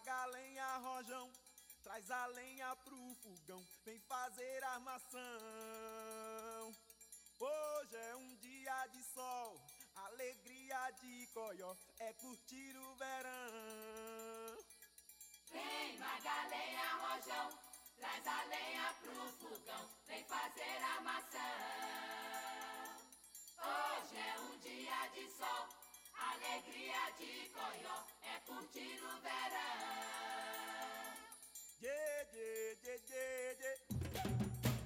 Magalenha, rojão, traz a lenha pro fogão, vem fazer armação. Hoje é um dia de sol, alegria de coió, é curtir o verão. Vem, Magalenha, rojão, traz a lenha pro fogão, vem fazer armação. Hoje é um dia de sol, alegria de coió, é curtir o verão. Yeah, yeah, yeah, yeah, yeah.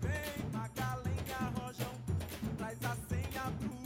Vem, Magalenha, rojão, traz a senha pro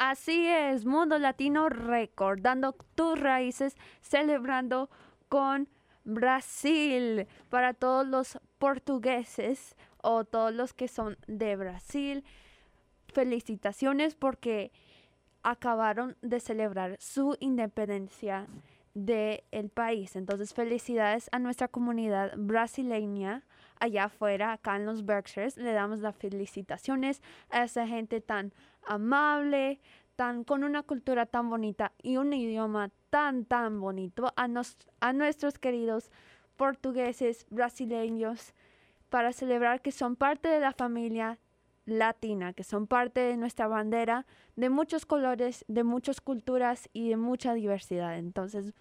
Así es, Mundo Latino recordando tus raíces, celebrando con Brasil para todos los portugueses o todos los que son de Brasil. Felicitaciones porque acabaron de celebrar su independencia del país. Entonces, felicidades a nuestra comunidad brasileña allá afuera, acá en los Berkshires. Le damos las felicitaciones a esa gente tan amable, tan con una cultura tan bonita y un idioma tan, tan bonito. A, nos- a nuestros queridos portugueses, brasileños, para celebrar que son parte de la familia latina, que son parte de nuestra bandera, de muchos colores, de muchas culturas y de mucha diversidad. Entonces,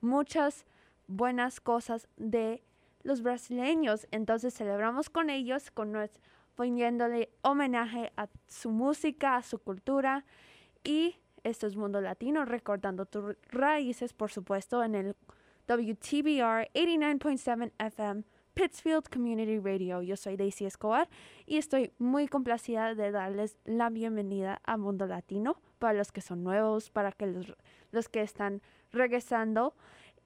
muchas buenas cosas de los brasileños. Entonces, celebramos con ellos, con nues- poniéndole homenaje a su música, a su cultura y esto es Mundo Latino, recordando tus raíces, por supuesto, en el WTBR 89.7 FM Pittsfield Community Radio. Yo soy Daisy Escobar y estoy muy complacida de darles la bienvenida a Mundo Latino para los que son nuevos, para que los, los que están regresando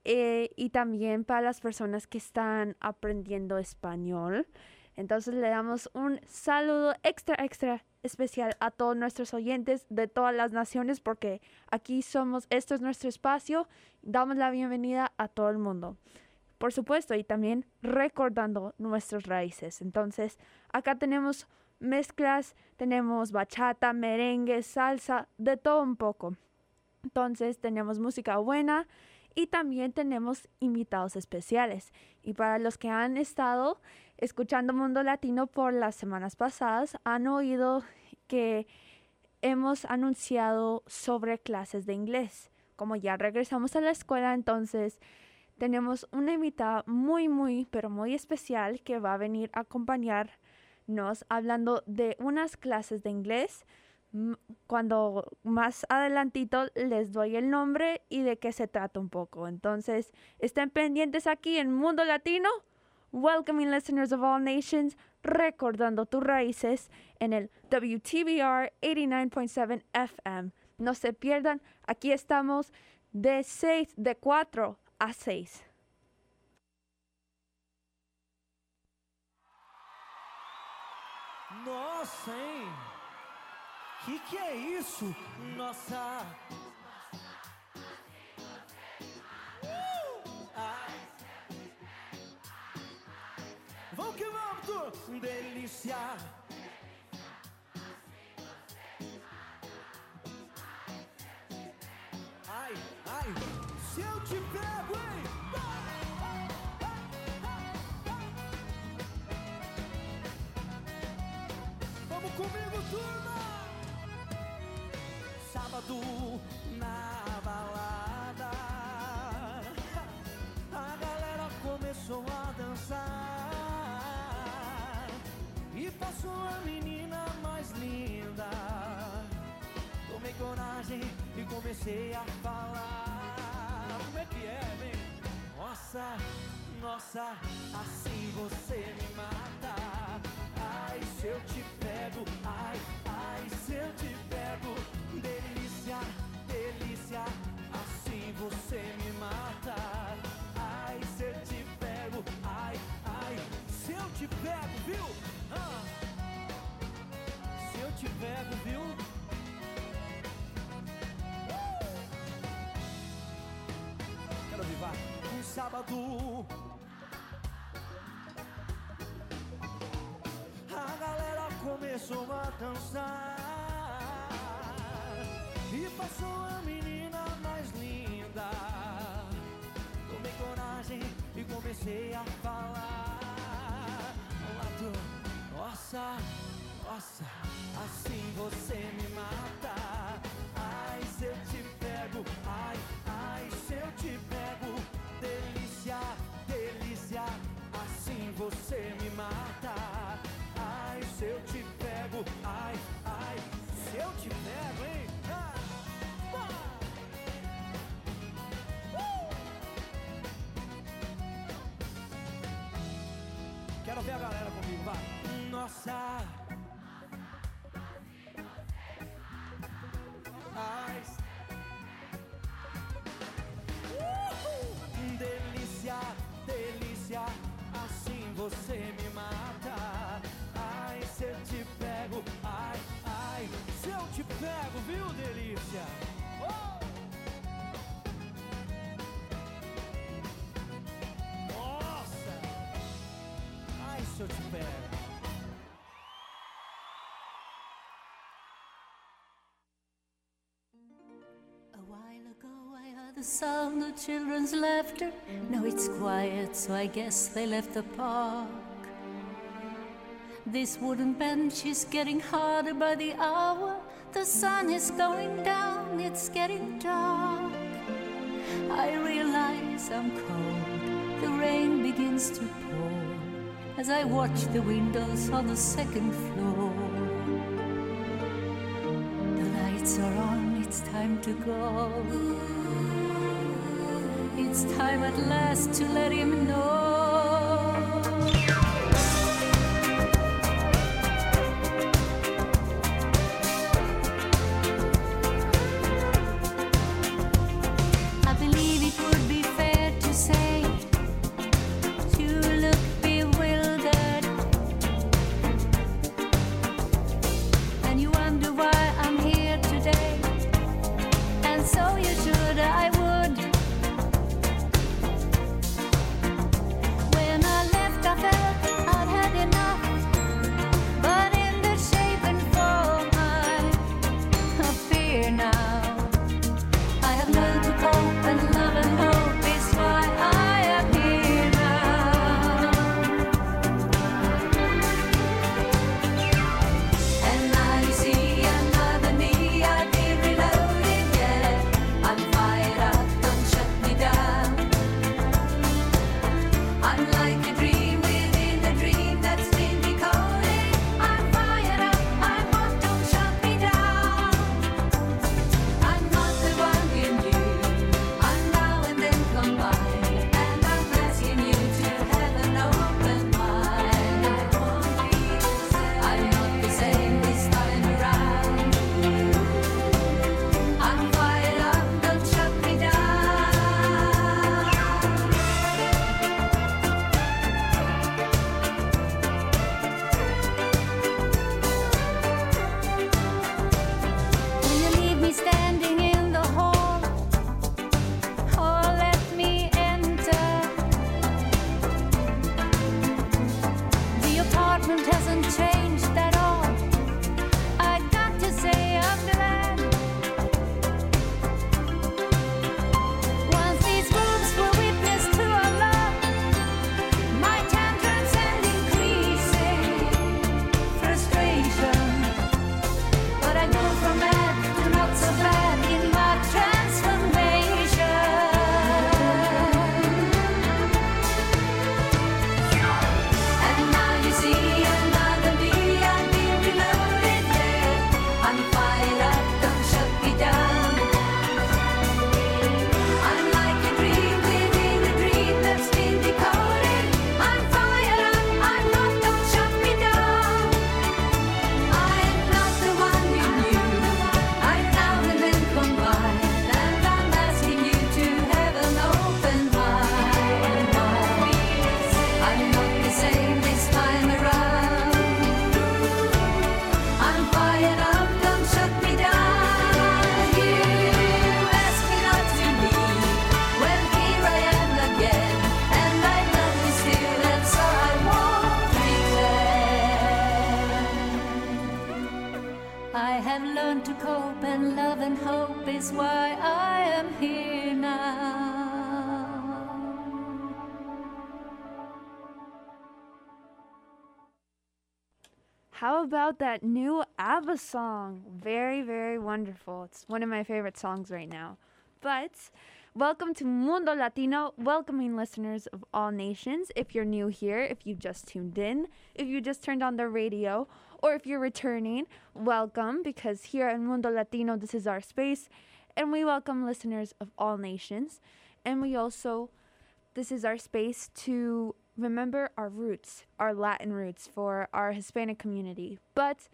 eh, y también para las personas que están aprendiendo español. Entonces le damos un saludo extra, extra especial a todos nuestros oyentes de todas las naciones porque aquí somos, esto es nuestro espacio, damos la bienvenida a todo el mundo. Por supuesto, y también recordando nuestras raíces. Entonces, acá tenemos mezclas, tenemos bachata, merengue, salsa, de todo un poco. Entonces, tenemos música buena y también tenemos invitados especiales. Y para los que han estado escuchando Mundo Latino por las semanas pasadas, han oído que hemos anunciado sobre clases de inglés. Como ya regresamos a la escuela, entonces tenemos una invitada muy, muy, pero muy especial que va a venir a acompañarnos hablando de unas clases de inglés. Cuando más adelantito les doy el nombre y de qué se trata un poco. Entonces, estén pendientes aquí en Mundo Latino. Welcoming listeners of all nations, recordando tus raíces en el WTBR 89.7 FM. No se pierdan, aquí estamos de 6, de 4 a 6. Nossa, hein? Que que é isso? Nossa! Vamos que vamos, tu! Delícia! Ai, ai! Se eu te pego, hein? Vamos comigo, turma! Sábado na balada, a galera começou a passou a menina mais linda. Tomei coragem e comecei a falar. Como é que é, vem? Nossa, nossa, assim você me mata. Sábado. A galera começou a dançar E passou a menina mais linda Tomei coragem e comecei a falar Lato, Nossa, nossa, assim você me Quero ver a galera comigo, vai. Sound of children's laughter. Now it's quiet, so I guess they left the park. This wooden bench is getting harder by the hour. The sun is going down, it's getting dark. I realize I'm cold. The rain begins to pour as I watch the windows on the second floor. The lights are on, it's time to go. It's time at last to let him know. Wonderful. It's one of my favorite songs right now. But welcome to Mundo Latino, welcoming listeners of all nations. If you're new here, if you just tuned in, if you just turned on the radio, or if you're returning, welcome because here at Mundo Latino, this is our space, and we welcome listeners of all nations. And we also this is our space to remember our roots, our Latin roots for our Hispanic community. But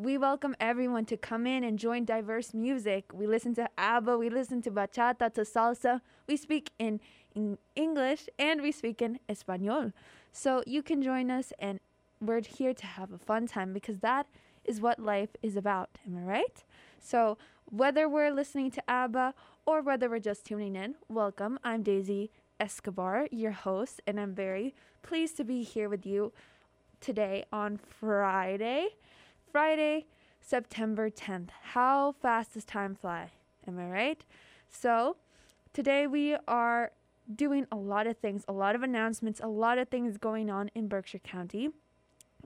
we welcome everyone to come in and join diverse music. We listen to ABBA, we listen to bachata, to salsa. We speak in, in English and we speak in Espanol. So you can join us and we're here to have a fun time because that is what life is about. Am I right? So whether we're listening to ABBA or whether we're just tuning in, welcome. I'm Daisy Escobar, your host, and I'm very pleased to be here with you today on Friday. Friday, September 10th. How fast does time fly? Am I right? So, today we are doing a lot of things, a lot of announcements, a lot of things going on in Berkshire County.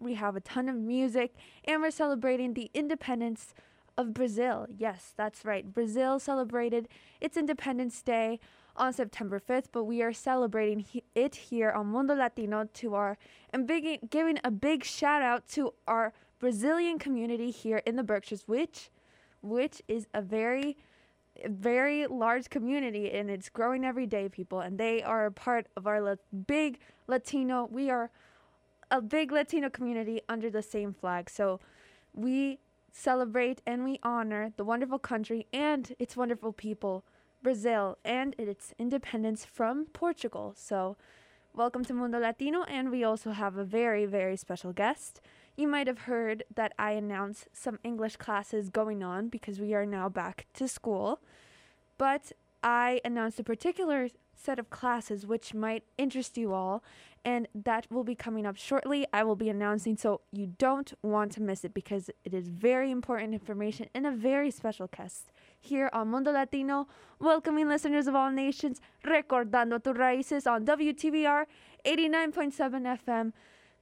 We have a ton of music, and we're celebrating the independence of Brazil. Yes, that's right. Brazil celebrated its Independence Day on September 5th, but we are celebrating it here on Mundo Latino to our and big, giving a big shout out to our Brazilian community here in the Berkshires, which which is a very very large community and it's growing every day people and they are a part of our la- big Latino we are a big Latino community under the same flag. So we celebrate and we honor the wonderful country and its wonderful people, Brazil, and its independence from Portugal. So, welcome to Mundo Latino, and we also have a very, very special guest. You might have heard that I announced some English classes going on because we are now back to school. But I announced a particular set of classes which might interest you all, and that will be coming up shortly. I will be announcing, so you don't want to miss it because it is very important information and a very special guest here on Mundo Latino, welcoming listeners of all nations, recordando tus raíces on WTVR 89.7 FM,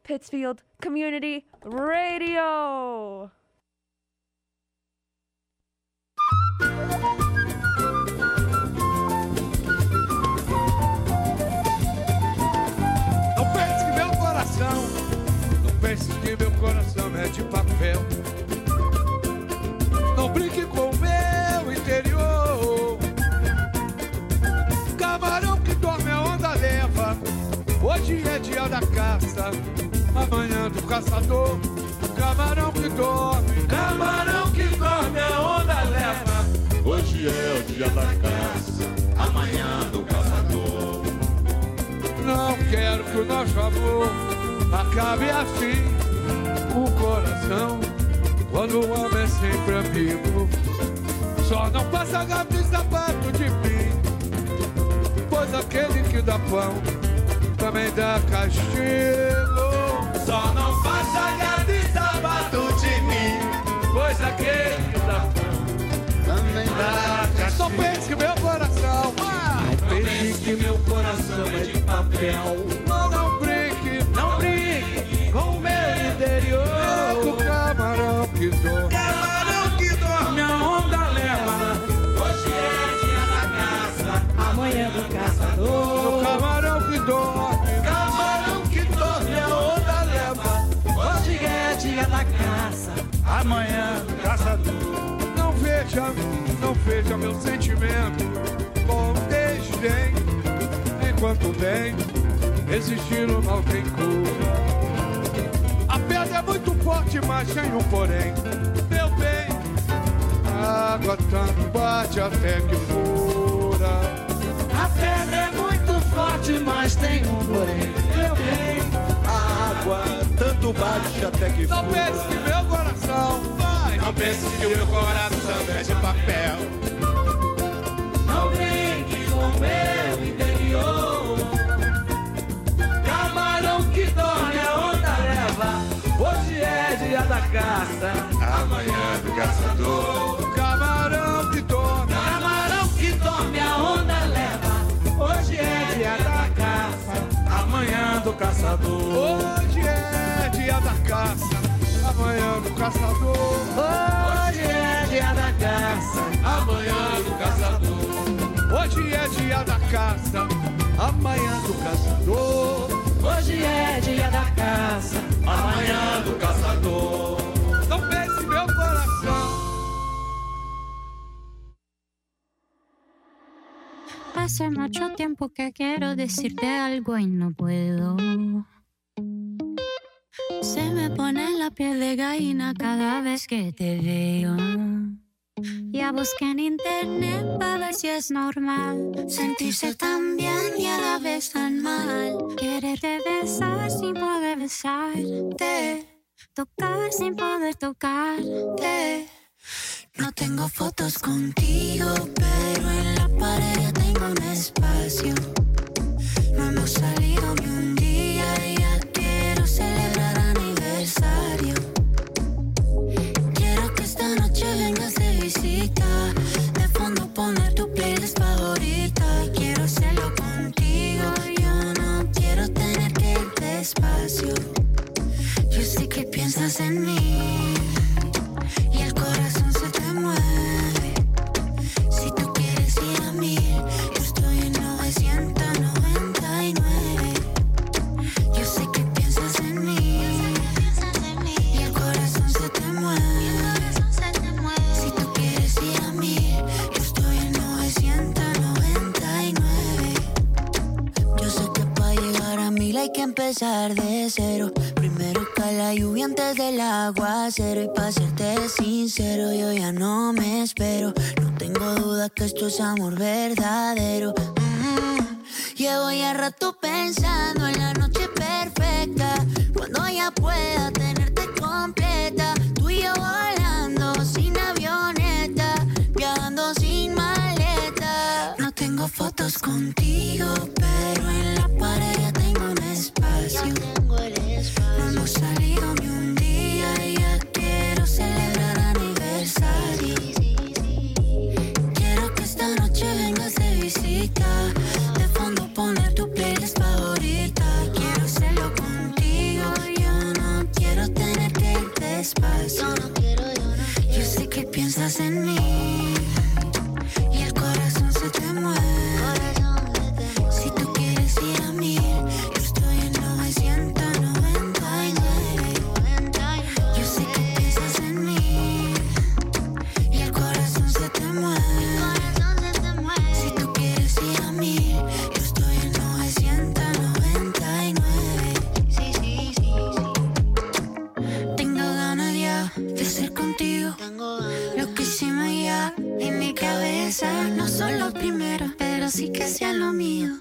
Pittsfield Community Radio. Não pense que meu coração, não pense que meu coração é de papel. Não brinque com o meu interior. Camarão que dorme a onda leva. Hoje é dia da caça, amanhã do caçador. Camarão que dorme, camarão que dorme a onda leva. Hoje é o dia da caça, amanhã do caçador. Não quero que o nosso amor acabe assim. O coração, quando o homem é sempre amigo, só não passa gato e sapato de mim. Pois aquele que dá pão também dá castigo. Só não faça gato e sapato de mim, Pois aquele que dá pão também dá Só pense que meu coração, ah, Pense que meu coração é de papel. não, não Não veja, não meu sentimento com desdém. Enquanto bem, existir o mal tem cura. A pedra é muito forte, mas tem um porém. Meu bem, a água tanto bate até que fura. A pedra é muito forte, mas tem um porém. Meu bem, a água tanto bate até que Não pense que meu coração. Não pense que o meu coração é de papel. Não brinque com o meu interior. Camarão que dorme, a onda leva. Hoje é dia da caça, amanhã do caçador. Camarão que dorme. Camarão que dorme, a onda leva. Hoje é dia da caça, amanhã do caçador. Hoje é dia da caça, amanhã do caçador. Hoje é dia da caça, amanhã do caçador. Hoje é dia da caça, amanhã do caçador. Hoje é dia da caça, amanhã do caçador. Não pense meu coração. Hace mucho tiempo que quiero decirte algo y no puedo. Se me pone la piel de gallina cada vez que te veo. Ya busqué en internet para ver si es normal sentirse tan bien y a la vez tan mal. Quererte besar sin poder besarte, tocar sin poder tocarte. No tengo fotos contigo, pero en la pared tengo un espacio. No hemos salido ni un día y ya quiero celebrar Quiero que esta noche vengas de visita. De fondo poner tu playlist favorita. Quiero hacerlo contigo. Yo no quiero tener que ir despacio. Yo sé que piensas en mí. Y el corazón se te mueve. hay que empezar de cero. Primero cae la lluvia antes del aguacero. Y para serte sincero, yo ya no me espero. No tengo duda que esto es amor verdadero. Mm-hmm. Llevo ya rato pensando en la noche perfecta. Cuando ya pueda tenerte completa. Tú y yo volando sin avioneta. Viajando sin maleta. No tengo fotos contigo, pero en la pared despacio. No hemos salido ni un día y ya quiero celebrar aniversario. Quiero que esta noche vengas de visita. De fondo poner tu playlist favorita. Quiero hacerlo contigo. Yo no quiero tener que ir despacio. Yo sé que piensas en mí. contigo. Lo que hicimos ya en mi cabeza no son los primeros, pero sí que sean lo mío.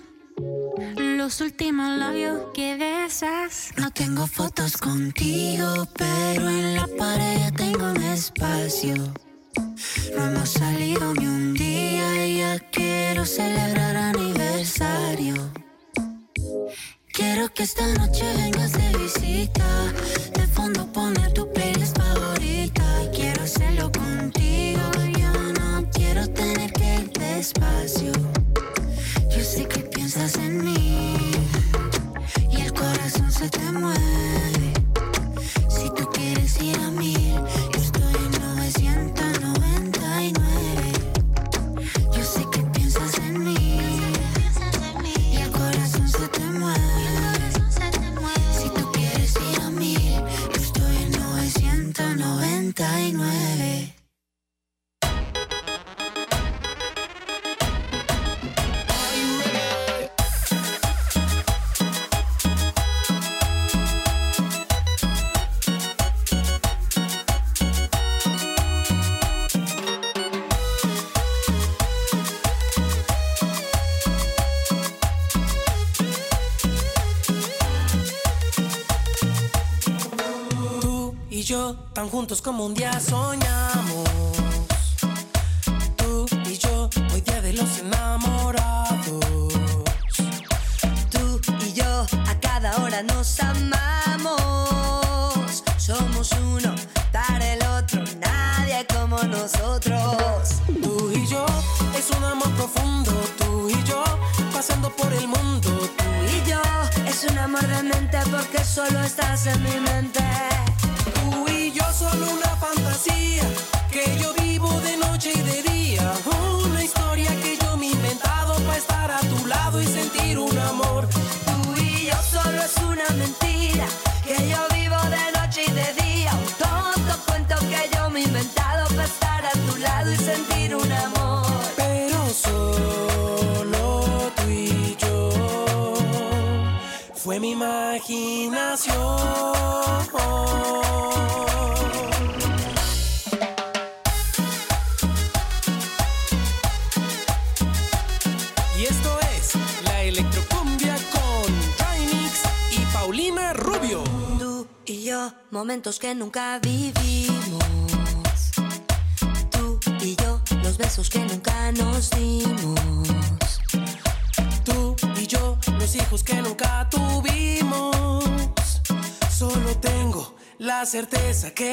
Los últimos labios que besas. No tengo fotos contigo, pero en la pared tengo un espacio. No hemos salido ni un día y ya quiero celebrar aniversario. Quiero que esta noche vengas de visita. De fondo pone tu juntos como un día soñamos. que nunca vivimos. Tú y yo, los besos que nunca nos dimos. Tú y yo, los hijos que nunca tuvimos. Solo tengo la certeza que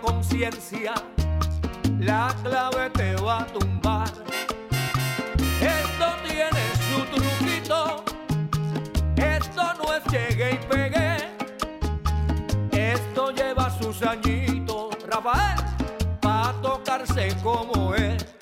conciencia, la clave te va a tumbar. Esto tiene su truquito, esto no es llegue y pegué, esto lleva sus añitos, Rafael, para tocarse como es.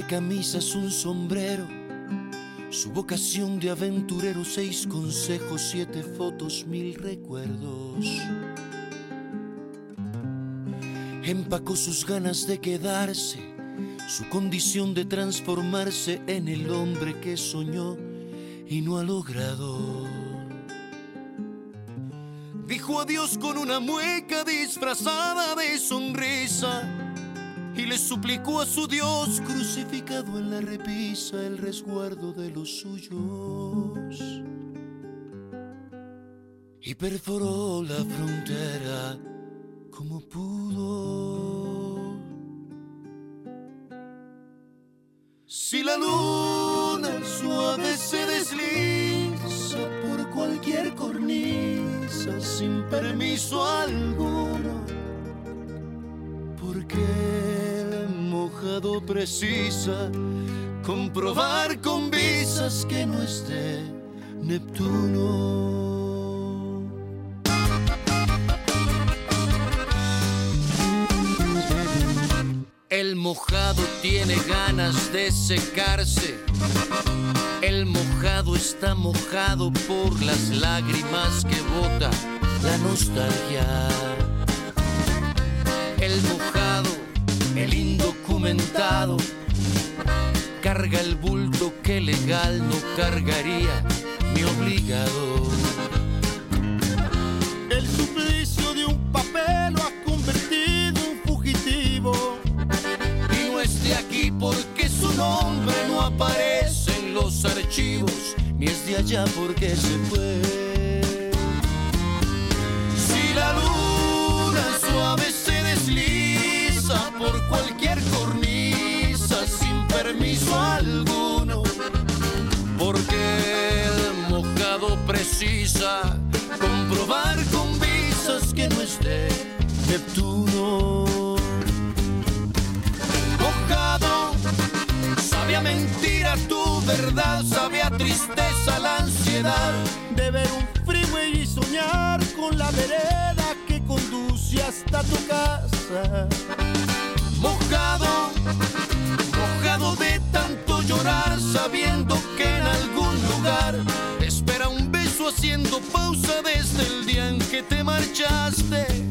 De camisas, un sombrero, su vocación de aventurero, seis consejos, siete fotos, mil recuerdos. Empacó sus ganas de quedarse, su condición de transformarse en el hombre que soñó y no ha logrado. Dijo adiós con una mueca disfrazada de sonrisa y le suplicó a su Dios crucificado en la repisa el resguardo de los suyos. Y perforó la frontera como pudo. Si la luna suave se desliza por cualquier cornisa sin permiso alguno, precisa comprobar con visas que no es de Neptuno. El mojado tiene ganas de secarse El mojado está mojado por las lágrimas que bota la nostalgia. El mojado, el indocumentado, carga el bulto que legal no cargaría mi obligado. El suplicio de un papel lo ha convertido en fugitivo. Y no es de aquí porque su nombre no aparece en los archivos, ni es de allá porque se fue. Si la luna por cualquier cornisa sin permiso alguno, porque el mojado precisa comprobar con visas que no es de Neptuno. Mojado, sabe a mentira tu verdad, sabe a tristeza la ansiedad. De ver un freeway y soñar con la vereda que conduce hasta tu casa. Mojado, mojado de tanto llorar, sabiendo que en algún lugar espera un beso haciendo pausa desde el día en que te marchaste.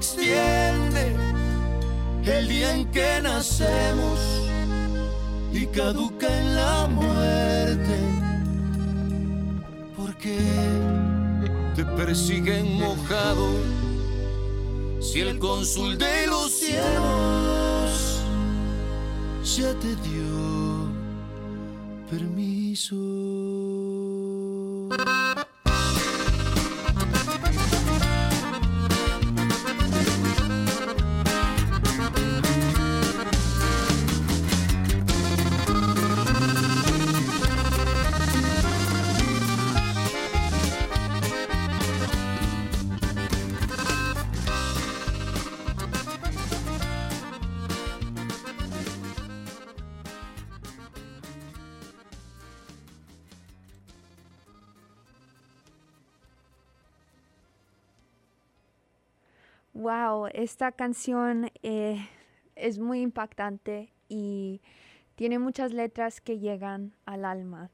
Extiende el día en que nacemos y caduca en la muerte. Porque te persiguen mojado si el cónsul de los cielos ya te dio permiso. Esta canción eh, es muy impactante y tiene muchas letras que llegan al alma.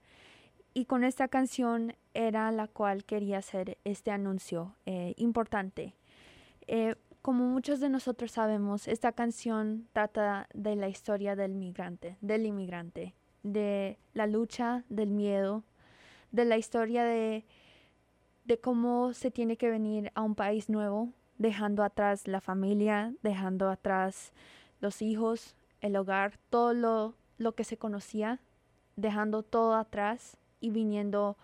Y con esta canción era la cual quería hacer este anuncio eh, importante. Eh, como muchos de nosotros sabemos, esta canción trata de la historia del migrante, del inmigrante, de la lucha, del miedo, de la historia de, de cómo se tiene que venir a un país nuevo, dejando atrás la familia, dejando atrás los hijos, el hogar, todo lo, lo que se conocía, dejando todo atrás y viniendo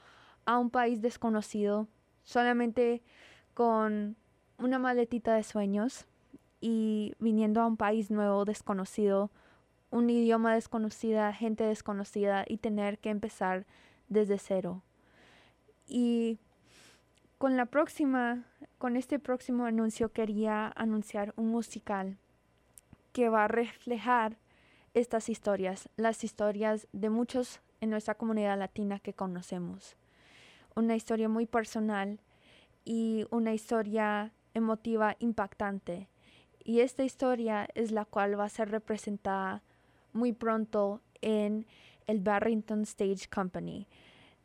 a un país desconocido, solamente con una maletita de sueños y viniendo a un país nuevo, desconocido, un idioma desconocida, gente desconocida y tener que empezar desde cero. Y con la próxima, con este próximo anuncio quería anunciar un musical que va a reflejar estas historias, las historias de muchos en nuestra comunidad latina que conocemos. Una historia muy personal y una historia emotiva impactante. Y esta historia es la cual va a ser representada muy pronto en el Barrington Stage Company.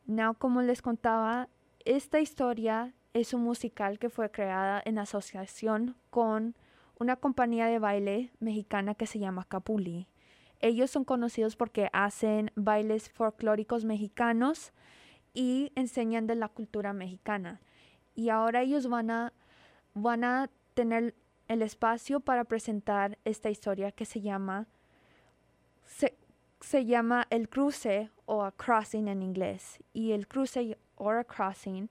Now, como les contaba, esta historia es un musical que fue creada en asociación con una compañía de baile mexicana que se llama Capuli. Ellos son conocidos porque hacen bailes folclóricos mexicanos y enseñan de la cultura mexicana. Y ahora ellos van a, van a tener el espacio para presentar esta historia que se llama se, se llama El Cruce o A Crossing en inglés. Y el cruce or a crossing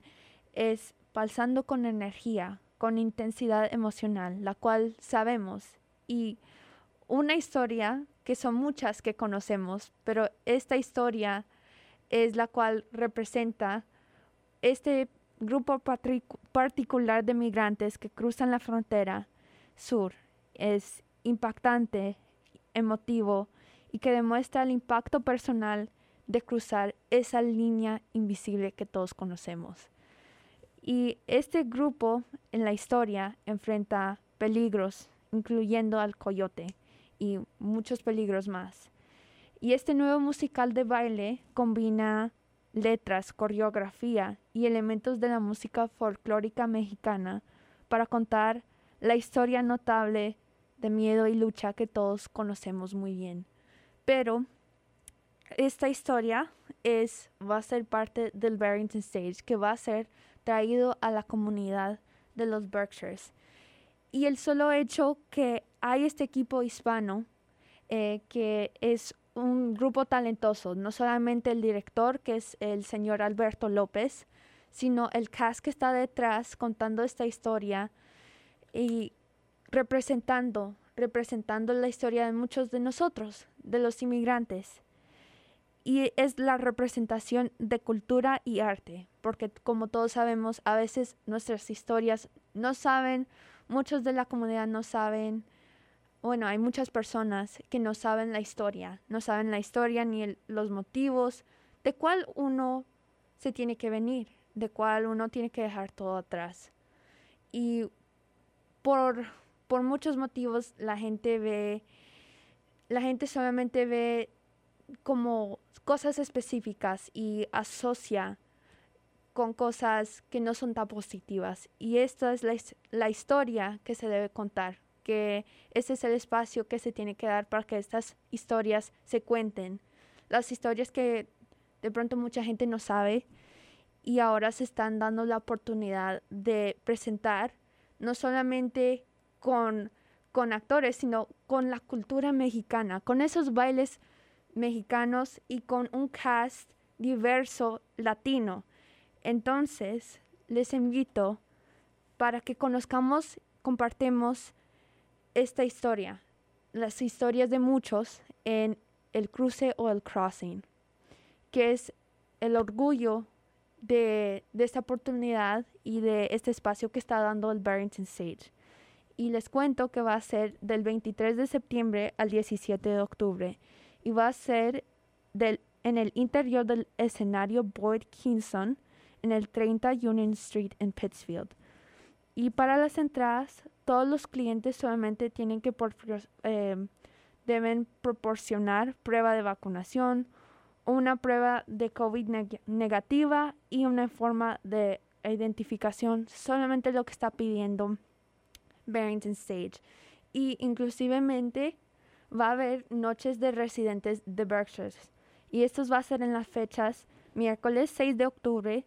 es pulsando con energía, con intensidad emocional, la cual sabemos y una historia que son muchas que conocemos, pero esta historia es la cual representa este grupo particular de migrantes que cruzan la frontera sur. Es impactante, emotivo y que demuestra el impacto personal de cruzar esa línea invisible que todos conocemos. Y este grupo en la historia enfrenta peligros, incluyendo al coyote y muchos peligros más. Y este nuevo musical de baile combina letras, coreografía y elementos de la música folclórica mexicana para contar la historia notable de miedo y lucha que todos conocemos muy bien. Pero esta historia es, va a ser parte del Barrington Stage que va a ser traído a la comunidad de los Berkshires. Y el solo hecho que hay este equipo hispano, eh, que es un grupo talentoso, no solamente el director, que es el señor Alberto López, sino el cast que está detrás contando esta historia y representando, representando la historia de muchos de nosotros, de los inmigrantes. Y es la representación de cultura y arte, porque como todos sabemos, a veces nuestras historias no saben, muchos de la comunidad no saben, bueno, hay muchas personas que no saben la historia, no saben la historia ni los motivos de cuál uno se tiene que venir, de cuál uno tiene que dejar todo atrás. Y por, por muchos motivos la gente ve, la gente solamente ve como cosas específicas y asocia con cosas que no son tan positivas. Y esta es la, la historia que se debe contar, que ese es el espacio que se tiene que dar para que estas historias se cuenten. Las historias que de pronto mucha gente no sabe y ahora se están dando la oportunidad de presentar no solamente con, con actores, sino con la cultura mexicana, con esos bailes mexicanos y con un cast diverso latino. Entonces, les invito para que conozcamos, compartemos esta historia, las historias de muchos en el cruce o el crossing, que es el orgullo de, esta oportunidad y de este espacio que está dando el Barrington Stage. Y les cuento que va a ser del 23 de septiembre al 17 de octubre y va a ser del, en el interior del escenario Boyd Kingston en el 30 Union Street en Pittsfield. Y para las entradas, todos los clientes solamente tienen que por- eh, deben proporcionar prueba de vacunación, una prueba de COVID neg- negativa y una forma de identificación, solamente lo que está pidiendo Barrington Stage. Y inclusivemente va a haber noches de residentes de Berkshires. Y estos va a ser en las fechas miércoles 6 de octubre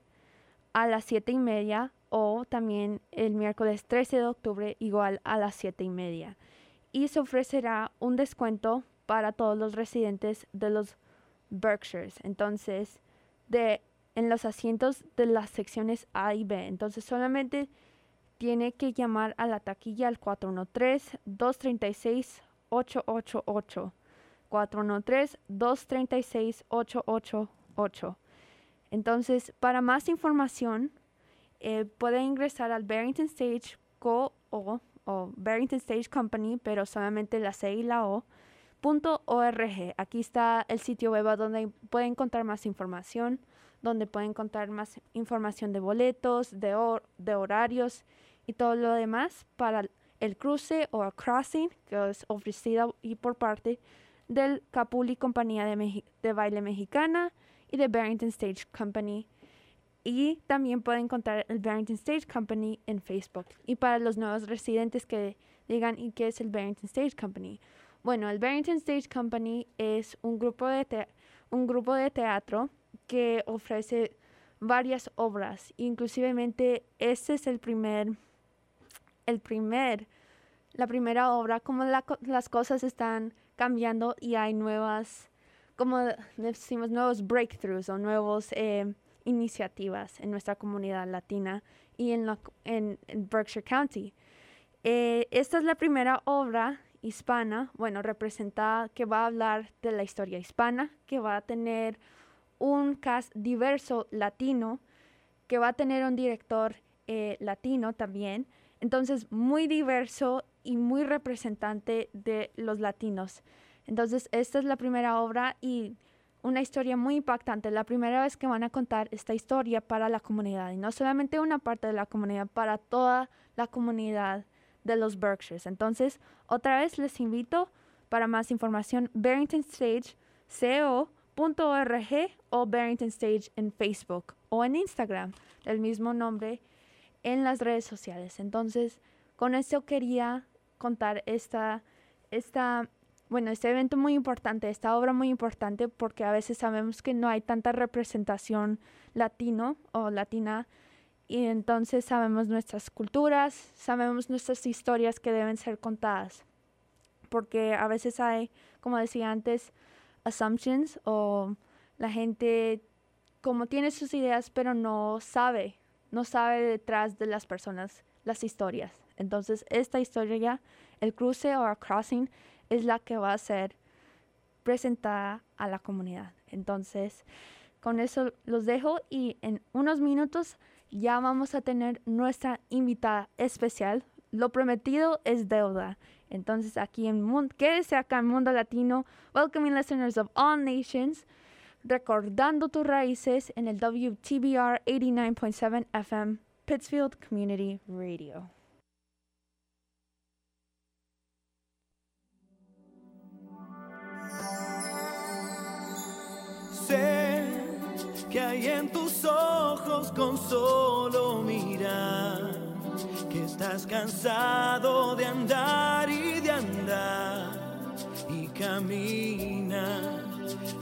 a las 7 y media o también el miércoles 13 de octubre igual a las 7 y media. Y se ofrecerá un descuento para todos los residentes de los Berkshires. Entonces, de en los asientos de las secciones A y B. Entonces, solamente tiene que llamar a la taquilla al 413-236-888. 413-236-888. Entonces, para más información, eh, puede ingresar al Barrington Stage Co. o, Barrington Stage Company, pero solamente la C y la O. punto .org. Aquí está el sitio web donde puede encontrar más información, donde puede encontrar más información de boletos, de, de horarios y todo lo demás para el cruce o crossing que es ofrecido y por parte del Capuli Compañía de, Baile Mexicana y de Barrington Stage Company. Y también pueden encontrar el Barrington Stage Company en Facebook. Y para los nuevos residentes que digan, ¿y qué es el Barrington Stage Company? Bueno, el Barrington Stage Company es un grupo de, un grupo de teatro que ofrece varias obras. Inclusivemente, este es el primer, el primer, la primera obra, como la las cosas están cambiando y hay nuevas, como decimos, nuevos breakthroughs o nuevos eh, iniciativas en nuestra comunidad latina y en, la en Berkshire County. Eh, esta es la primera obra hispana, bueno, representada, que va a hablar de la historia hispana, que va a tener un cast diverso latino, que va a tener un director eh, latino también. Entonces, muy diverso y muy representante de los latinos. Entonces, esta es la primera obra y una historia muy impactante. La primera vez que van a contar esta historia para la comunidad. Y no solamente una parte de la comunidad, para toda la comunidad de los Berkshires. Entonces, otra vez les invito para más información, Barrington o Barrington Stage en Facebook o en Instagram, el mismo nombre en las redes sociales. Entonces, con esto quería contar esta, esta, bueno, este evento muy importante, esta obra muy importante, porque a veces sabemos que no hay tanta representación latino o latina y entonces sabemos nuestras culturas, sabemos nuestras historias que deben ser contadas, porque a veces hay, como decía antes, assumptions o la gente como tiene sus ideas pero no sabe, no sabe detrás de las personas las historias. Entonces esta historia el cruce o el crossing, es la que va a ser presentada a la comunidad. Entonces, con eso los dejo y en unos minutos ya vamos a tener nuestra invitada especial. Lo prometido es deuda. Entonces, aquí en Mundo, quédese acá en Mundo Latino, welcoming listeners of all nations, recordando tus raíces en el WTBR 89.7 FM, Pittsfield Community Radio. Sé que hay en tus ojos con solo mirar que estás cansado de andar y de andar y camina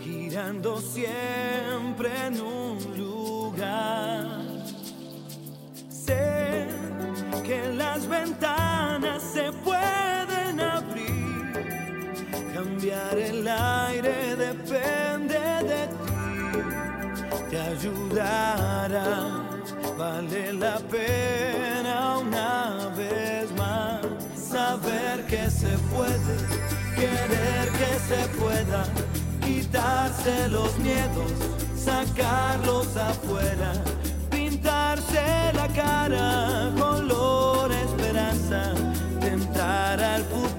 girando siempre en un lugar. Sé que las ventanas se pueden abrir, cambiar el aire depende de ti, te ayudará, vale la pena una vez más saber que se puede, querer que se pueda, quitarse los miedos, sacarlos afuera, pintarse la cara, color esperanza, tentar al futuro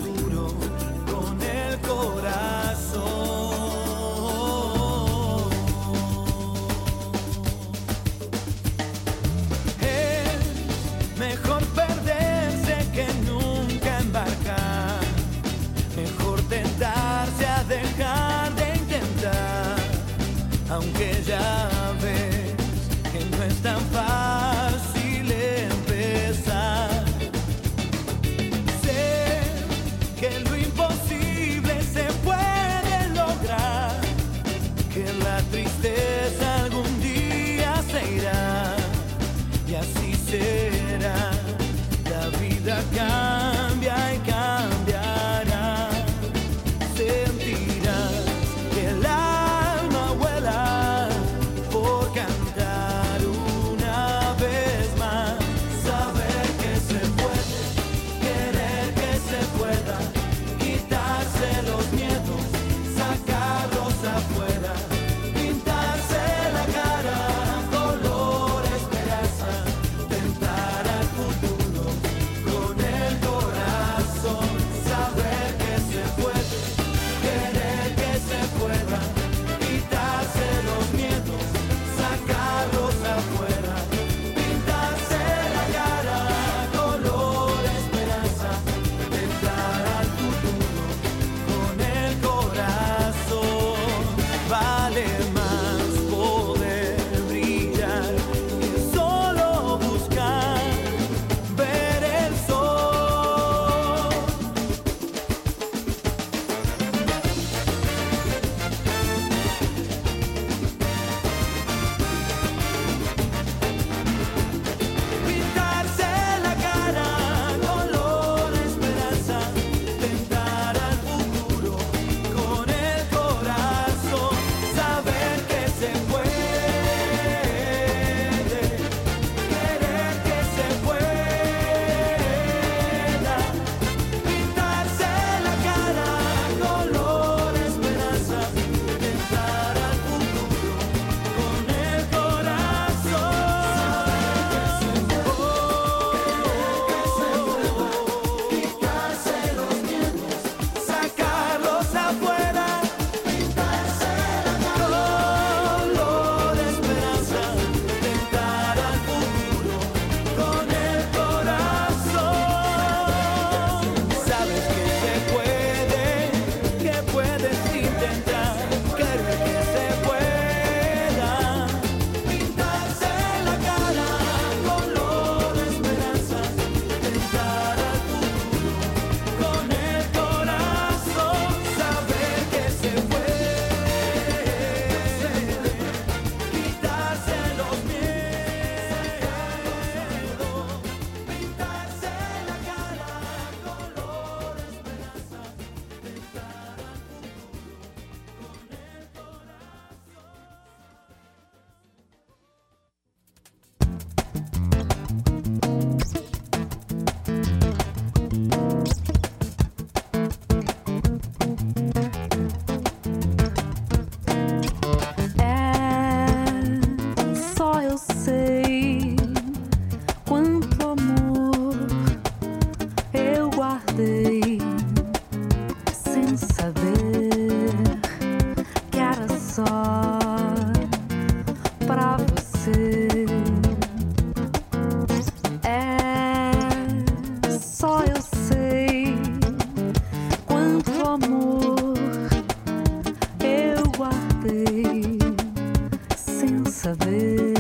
saber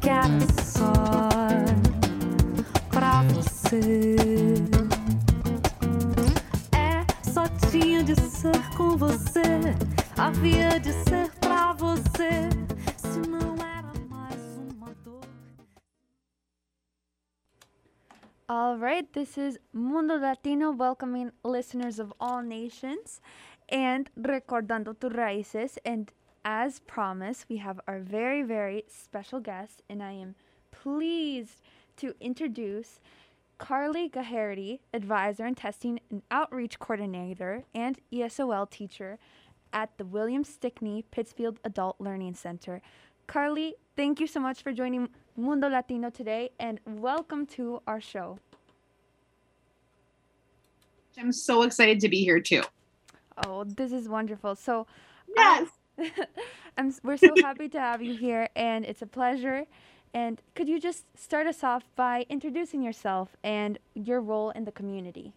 que há só pra você. É, só tinha de ser com você, havia de ser pra você. Se não era mais uma dor. Alright, this is Mundo Latino welcoming listeners of all nations and Recordando tus Raíces and as promised, we have our very, very special guest, and I am pleased to introduce Carly Gaherty, advisor and testing and outreach coordinator and ESOL teacher at the William Stickney Pittsfield Adult Learning Center. Carly, thank you so much for joining Mundo Latino today and welcome to our show. I'm so excited to be here too. Oh, this is wonderful. So, uh, Yes. I'm, we're so happy to have you here and it's a pleasure. And could you just start us off by introducing yourself and your role in the community?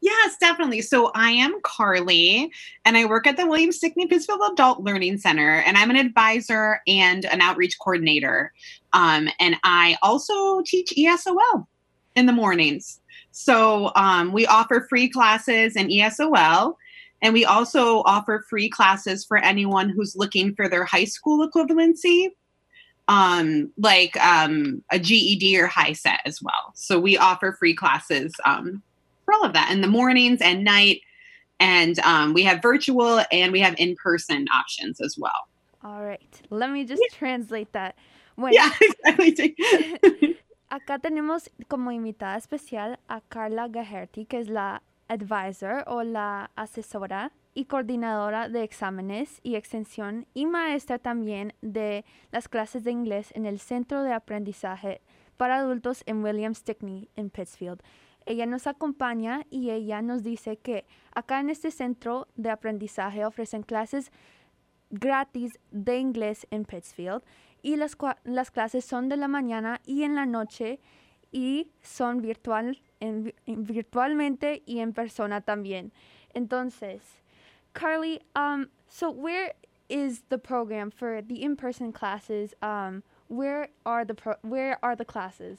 Yes, definitely. So I am Carly, and I work at the William Stickney Pittsfield Adult Learning Center, and I'm an advisor and an outreach coordinator. Um, and I also teach ESOL in the mornings. So um, we offer free classes in ESOL, and we also offer free classes for anyone who's looking for their high school equivalency. Um, like um, a GED or high set as well. So we offer free classes um, for all of that in the mornings and night. And um, we have virtual and we have in person options as well. All right, let me just translate that. Bueno, Yeah, exactly. acá tenemos como invitada especial a Carla Gaherty, que es la advisor o la asesora y coordinadora de exámenes y extensión y maestra también de las clases de inglés en el Centro de Aprendizaje para Adultos en William Stickney en Pittsfield. Ella nos acompaña y ella nos dice que acá en este centro de aprendizaje ofrecen clases gratis de inglés en Pittsfield y las, las clases son de la mañana y en la noche y son virtual, en en- virtualmente y en persona también. Entonces, Carly, um, so where is the program for the in-person classes? Um, where are the pro- where are the classes?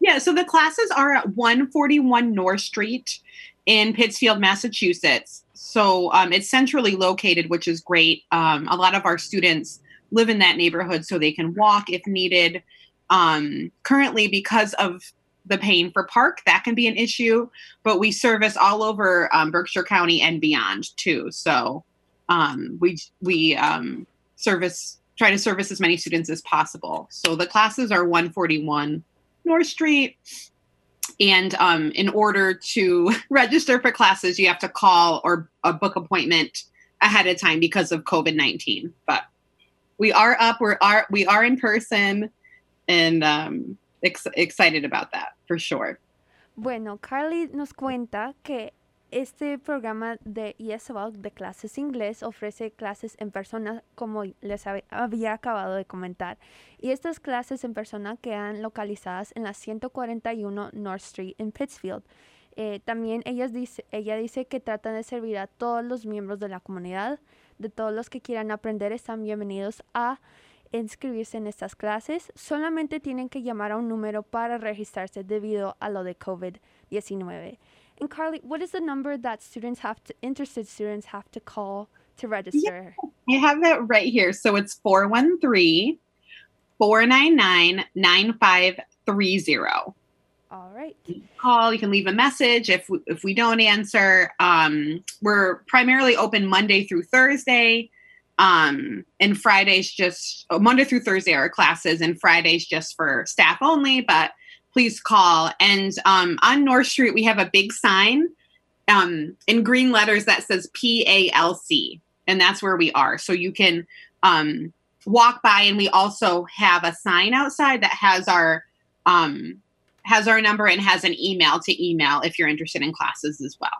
Yeah, so the classes are at 141 North Street in Pittsfield, Massachusetts. So um, it's centrally located, which is great. Um, a lot of our students live in that neighborhood so they can walk if needed. Um, currently, because of the paying for park, that can be an issue, but we service all over um, Berkshire County and beyond too. So um, we we um, service try to service as many students as possible. So the classes are 141 North Street. And um, in order to register for classes, you have to call or a book appointment ahead of time because of COVID nineteen. But we are up. We are we are in person, and um, ex- excited about that for sure. Bueno, Carly nos cuenta que este programa de ESOL de clases inglés ofrece clases en persona como les hab- había acabado de comentar. Y estas clases en persona quedan localizadas en la 141 North Street en Pittsfield. Eh, también ellas dice, ella dice que tratan de servir a todos los miembros de la comunidad, de todos los que quieran aprender están bienvenidos a inscribirse en estas clases. Solamente tienen que llamar a un número para registrarse debido a lo de COVID-19. And Carly, what is the number that students have to, interested students have to call to register? I have it right here. So it's 413 499 9530. All right. call you can leave a message if we, if we don't answer um, we're primarily open monday through thursday um, and fridays just monday through thursday are classes and fridays just for staff only but please call and um, on north street we have a big sign um, in green letters that says palc and that's where we are so you can um, walk by and we also have a sign outside that has our um, has our number and has an email to email if you're interested in classes as well.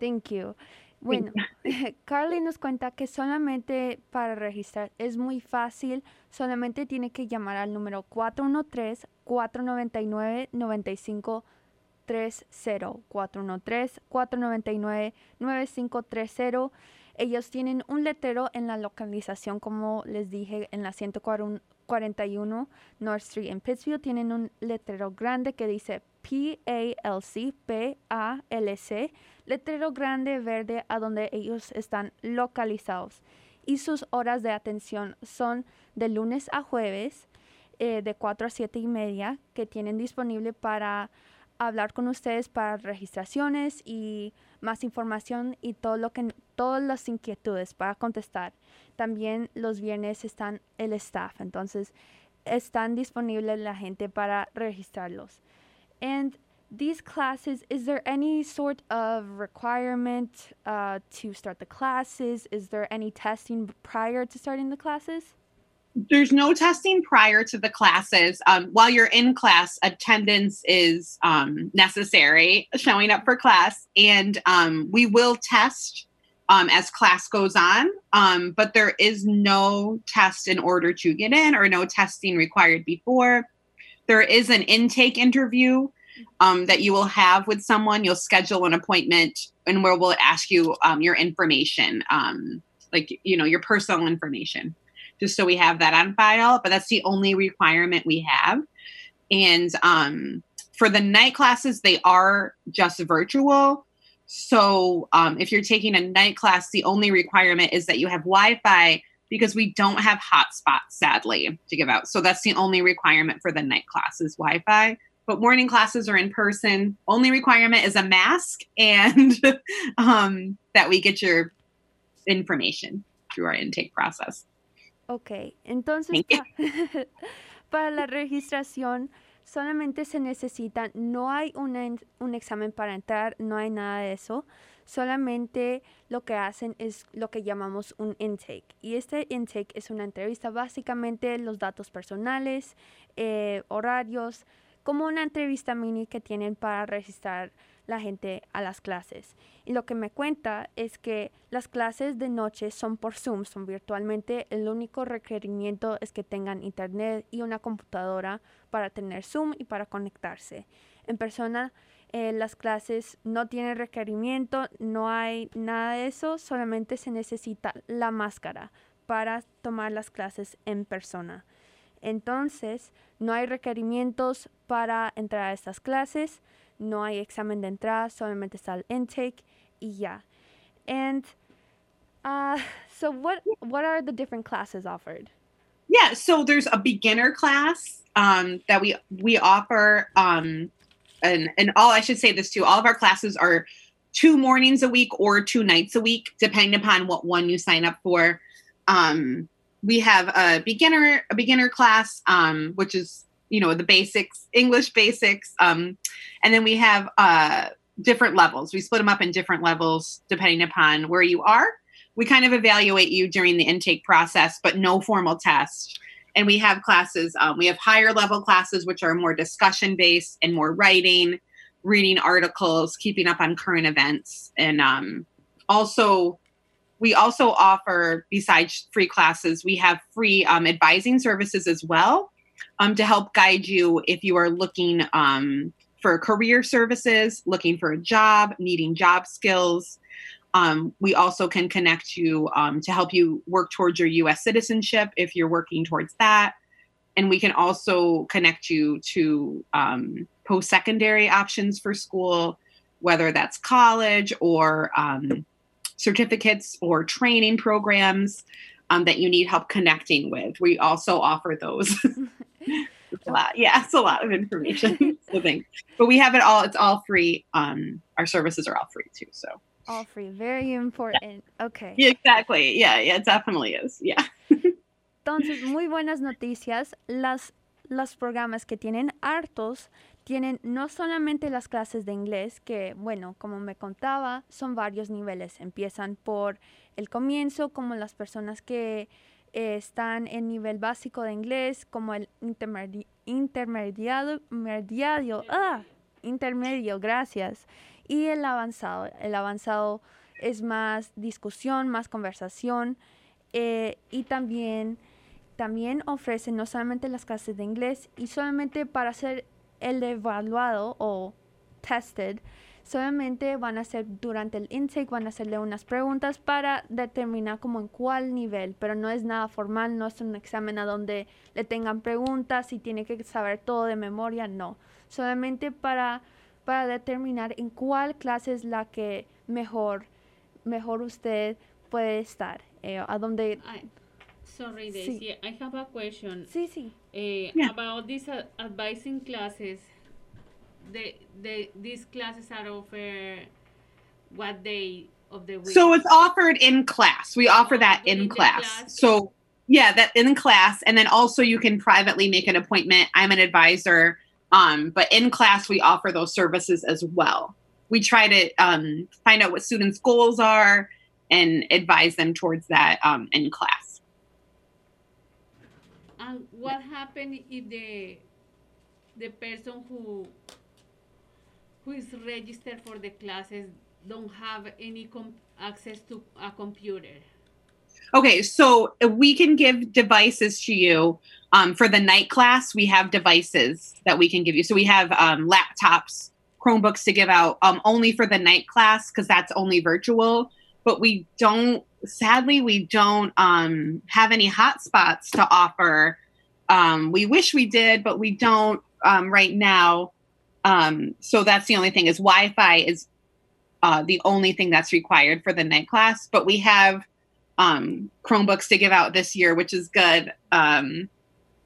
Thank you. Bueno, Carly nos cuenta que solamente para registrar es muy fácil, solamente tiene que llamar al número 413-499-9530. 413-499-9530. Ellos tienen un letrero en la localización, como les dije, en la 141 North Street en Pittsfield. Tienen un letrero grande que dice PALC, P-A-L-C, letrero grande verde a donde ellos están localizados. Y sus horas de atención son de lunes a jueves, eh, de 4 a 7 y media, que tienen disponible para hablar con ustedes para registraciones y más información y todo lo que todas las inquietudes para contestar. También los viernes están el staff, entonces están disponibles la gente para registrarlos. And these classes, is there any sort of requirement uh, to start the classes? Is there any testing prior to starting the classes? There's no testing prior to the classes. Um, while you're in class, attendance is um, necessary, showing up for class, and um, we will test um, as class goes on. Um, but there is no test in order to get in, or no testing required before. There is an intake interview um, that you will have with someone. You'll schedule an appointment, and where we'll ask you um, your information, um, like you know your personal information, just so we have that on file. But that's the only requirement we have. And um, for the night classes, they are just virtual. So um, if you're taking a night class, the only requirement is that you have Wi-Fi because we don't have hotspots, sadly, to give out. So that's the only requirement for the night classes Wi-Fi. But morning classes are in person. Only requirement is a mask and um, that we get your information through our intake process. Ok, entonces pa- para la registración solamente se necesita, no hay una un examen para entrar, no hay nada de eso, solamente lo que hacen es lo que llamamos un intake. Y este intake es una entrevista, básicamente los datos personales, eh, horarios, como una entrevista mini que tienen para registrar la gente a las clases. Y lo que me cuenta es que las clases de noche son por Zoom, son virtualmente. El único requerimiento es que tengan internet y una computadora para tener Zoom y para conectarse. En persona, eh, las clases no tienen requerimiento, no hay nada de eso, solamente se necesita la máscara para tomar las clases en persona. Entonces, no hay requerimientos para entrar a estas clases, no hay examen de entrada, solamente está el intake y ya. And uh, so what what are the different classes offered? Yeah, so there's a beginner class um, that we we offer, um, and and all I should say this too. All of our classes are two mornings a week or two nights a week, depending upon what one you sign up for. Um, we have a beginner a beginner class, um, which is you know the basics, English basics, um, and then we have uh, different levels. We split them up in different levels depending upon where you are we kind of evaluate you during the intake process, but no formal test. And we have classes, um, we have higher level classes, which are more discussion based and more writing, reading articles, keeping up on current events. And um, also, we also offer, besides free classes, we have free um, advising services as well um, to help guide you if you are looking um, for career services, looking for a job, needing job skills. Um, we also can connect you um, to help you work towards your US citizenship if you're working towards that. And we can also connect you to um, post secondary options for school, whether that's college or um, certificates or training programs um, that you need help connecting with. We also offer those. A lot. Yeah, it's a lot of information. so thanks. But we have it all. It's all free. Um, our services are all free too. So All free, very important. Okay. yeah, exactly. Yeah, yeah, it definitely is. Yeah. Entonces, muy buenas noticias. Las, los programas que tienen hartos tienen no solamente las clases de inglés, que bueno, como me contaba, son varios niveles. Empiezan por el comienzo, como las personas que eh, están en nivel básico de inglés, como el intermedi- intermediado, intermediario, ah, intermedio, gracias. Y el avanzado. El avanzado es más discusión, más conversación. eh, y también, también ofrecen no solamente las clases de inglés y solamente para ser el evaluado o tested, solamente van a ser durante el intake, van a hacerle unas preguntas para determinar como en cuál nivel, pero no es nada formal, no es un examen a donde le tengan preguntas y tiene que saber todo de memoria, no, solamente para, para determinar en cuál clase es la que mejor, mejor usted puede estar, eh, a donde... I, sorry, Sí. Daisy. I have a question. Sí, sí. Eh, Yeah. About these uh, advising classes, the the these classes are offered what day of the week? So it's offered in class. We offer that in in class. class. So yeah, that in class, and then also you can privately make an appointment. I'm an advisor, um, but in class we offer those services as well. We try to um, find out what students' goals are and advise them towards that um, in class. And what happened if the the person who who is registered for the classes don't have any access to a computer? Okay, so we can give devices to you. Um, for the night class, we have devices that we can give you. So we have um, laptops, Chromebooks to give out um, only for the night class because that's only virtual. But we don't, sadly, we don't um, have any hotspots to offer. Um, we wish we did, but we don't um, right now. Um, so that's the only thing is Wi-Fi is uh, the only thing that's required for the night class. But we have um, Chromebooks to give out this year, which is good. Um,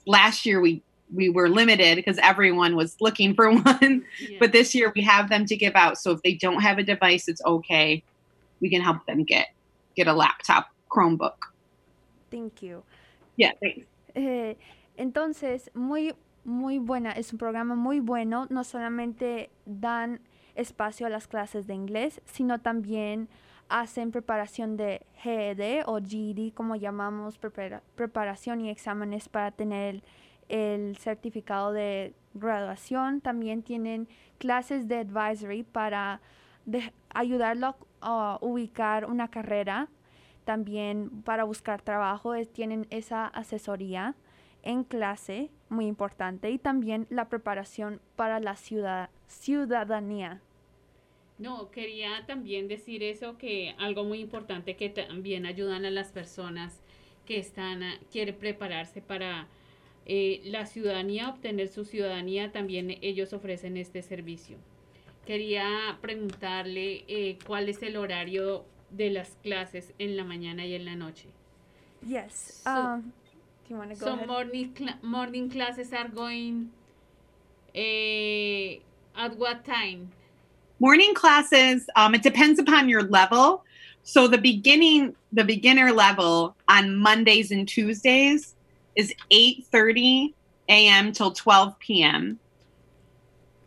last year we we were limited because everyone was looking for one, but this year we have them to give out. So if they don't have a device, it's okay. We can help them get get a laptop Chromebook. Thank you. Yeah, thanks. Eh, entonces, muy, muy buena, es un programa muy bueno. No solamente dan espacio a las clases de inglés, sino también hacen preparación de GED o GED, como llamamos, prepara- preparación y exámenes para tener el, el certificado de graduación. También tienen clases de advisory para de- ayudarlo a ubicar una carrera. También para buscar trabajo es- tienen esa asesoría en clase, muy importante, y también la preparación para la ciudad- ciudadanía. No, quería también decir eso, que algo muy importante que también ayudan a las personas que están, a- quieren prepararse para eh, la ciudadanía, obtener su ciudadanía, también ellos ofrecen este servicio. Quería preguntarle eh, cuál es el horario de las clases en la mañana y en la noche. Yes. So- um, do you want to go So ahead? morning cla- morning classes are going eh, at what time? Morning classes, um, it depends upon your level. So the beginning, the beginner level on Mondays and Tuesdays is 8:30 a.m. till 12 p.m.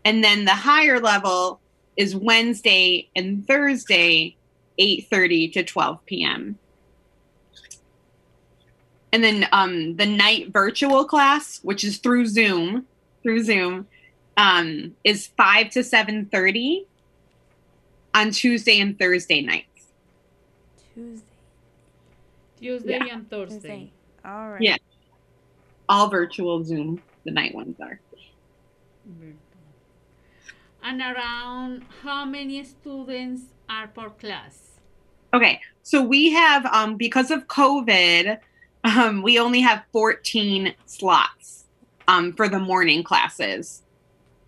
And then the higher level is Wednesday and Thursday, 8:30 to 12 p.m. And then um, the night virtual class, which is through Zoom, through Zoom, um, is 5 to 7:30 on Tuesday and Thursday nights. Tuesday. Tuesday Yeah. and Thursday. Tuesday. All right. Yeah. All virtual Zoom, the night ones are. And around how many students are per class? Okay, so we have um because of COVID, um we only have 14 slots um for the morning classes.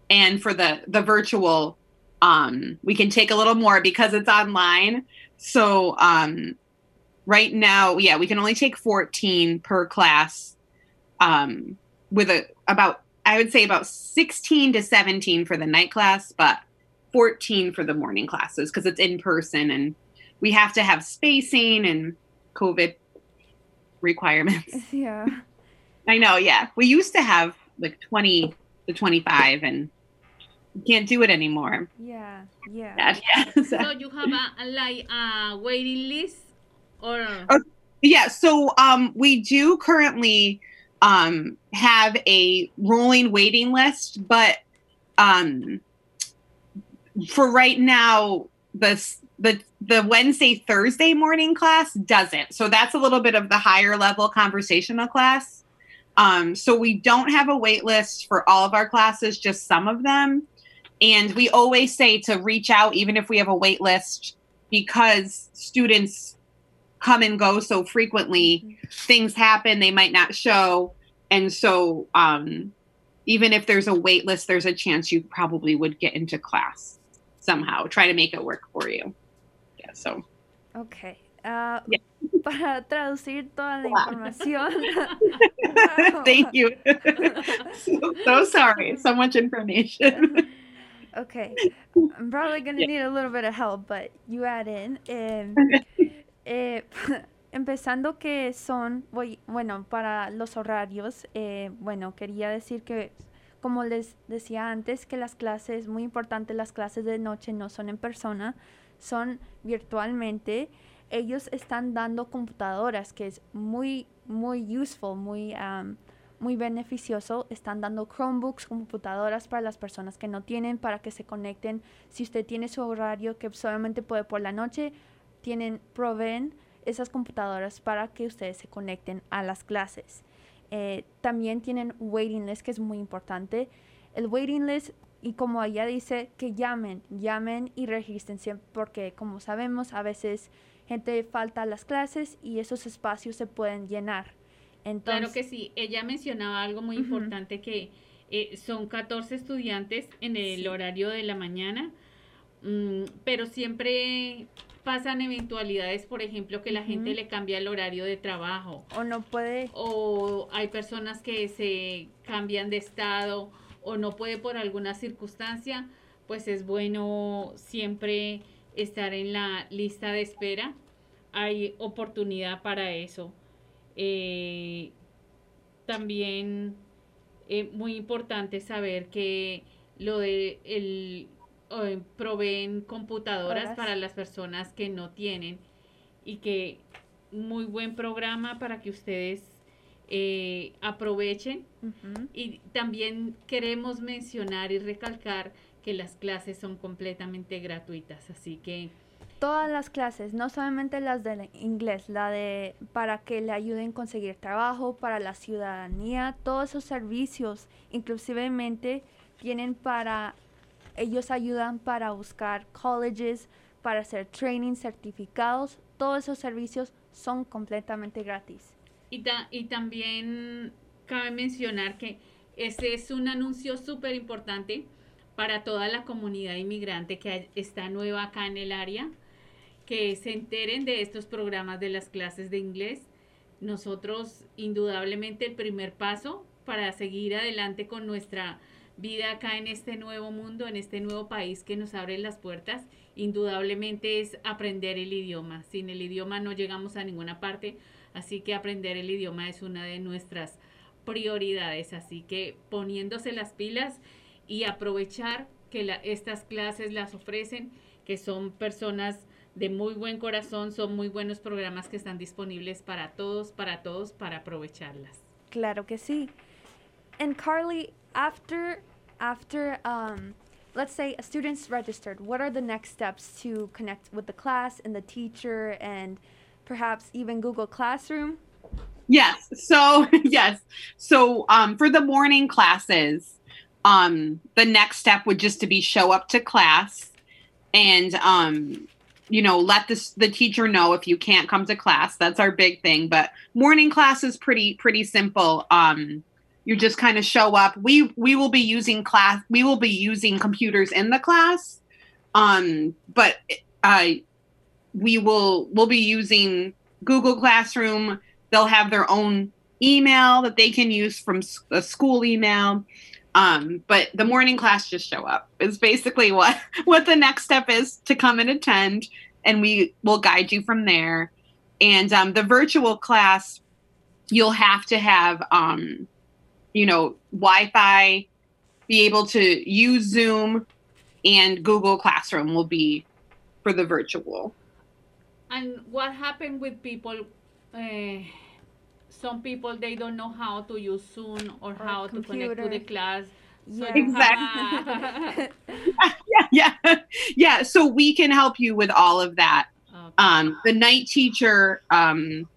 And for the the virtual um we can take a little more because it's online. So um right now, yeah, we can only take 14 per class um with a about I would say about 16 to 17 for the night class, but 14 for the morning classes because it's in person and we have to have spacing and COVID requirements. Yeah. I know, yeah. We used to have like 20 to 25 and we can't do it anymore. Yeah. Yeah. Sad, yeah. So sad. you have a, a like a waiting list or Oh, Yeah, so um, we do currently um, have a rolling waiting list, but um, for right now, the the the Wednesday Thursday morning class doesn't. So that's a little bit of the higher level conversational class. Um, so we don't have a wait list for all of our classes, just some of them. And we always say to reach out, even if we have a wait list, because students come and go so frequently, things happen, they might not show. And so um, even if there's a wait list, there's a chance you probably would get into class somehow. Try to make it work for you. Yeah, so Ok. ah, Yeah. Para traducir toda la Wow. información. thank you. so, so sorry, so much information. Okay. I'm probably going to need a little bit of help, but you add in. em, eh, empezando que son, voy, bueno, para los horarios, eh, bueno, quería decir que, como les decía antes, que las clases, muy importante, las clases de noche no son en persona, son virtualmente. Ellos están dando computadoras, que es muy, muy useful, muy, am, muy beneficioso. Están dando Chromebooks, computadoras para las personas que no tienen, para que se conecten. Si usted tiene su horario que solamente puede por la noche, tienen, proveen esas computadoras para que ustedes se conecten a las clases. Eh, también tienen waiting list, que es muy importante. El waiting list, y como ella dice, que llamen, llamen y regístrense, porque como sabemos, a veces gente falta a las clases y esos espacios se pueden llenar. Entonces, Claro que sí, ella mencionaba algo muy importante que eh, son 14 estudiantes en el Sí. horario de la mañana, mm, pero siempre pasan eventualidades, por ejemplo, que la gente le cambia el horario de trabajo o no puede, o hay personas que se cambian de estado o no puede por alguna circunstancia, pues es bueno siempre estar en la lista de espera. Hay oportunidad para eso. Eh, también eh, muy importante saber que lo de el eh, proveen computadoras Horas. para las personas que no tienen y que muy buen programa para que ustedes eh, aprovechen y también queremos mencionar y recalcar que las clases son completamente gratuitas así que todas las clases, no solamente las de inglés, la de para que le ayuden a conseguir trabajo, para la ciudadanía, todos esos servicios, inclusivemente tienen para, ellos ayudan para buscar colleges, para hacer training, certificados, todos esos servicios son completamente gratis. Y, ta- y también cabe mencionar que este es un anuncio súper importante para toda la comunidad inmigrante que está nueva acá en el área, que se enteren de estos programas de las clases de inglés. Nosotros, indudablemente, el primer paso para seguir adelante con nuestra vida acá en este nuevo mundo, en este nuevo país que nos abre las puertas, indudablemente es aprender el idioma. Sin el idioma no llegamos a ninguna parte, así que aprender el idioma es una de nuestras prioridades. Así que poniéndose las pilas y aprovechar que la- estas clases las ofrecen, que son personas de muy buen corazón, son muy buenos programas que están disponibles para todos, para todos, para aprovecharlas. Claro que sí. And Carly, after after um, let's say a student's registered, what are the next steps to connect with the class and the teacher and perhaps even Google Classroom? Yes. So yes. So um, for the morning classes, um, the next step would just to be show up to class, and um, you know let this the teacher know if you can't come to class. That's our big thing. But morning class is pretty pretty simple. Um, you just kind of show up. We we will be using class. We will be using computers in the class, um, but uh, we will we'll be using Google Classroom they'll have their own email that they can use from a school email um, but the morning class just show up is basically what what the next step is to come and attend and we will guide you from there and um, the virtual class you'll have to have um, you know wi-fi be able to use zoom and google classroom will be for the virtual And what happened with people? Uh, some people they don't know how to use Zoom or, how to connect to the class. So Yeah. you have yeah, yeah, yeah. So we can help you with all of that. a- Um, the night teacher, um,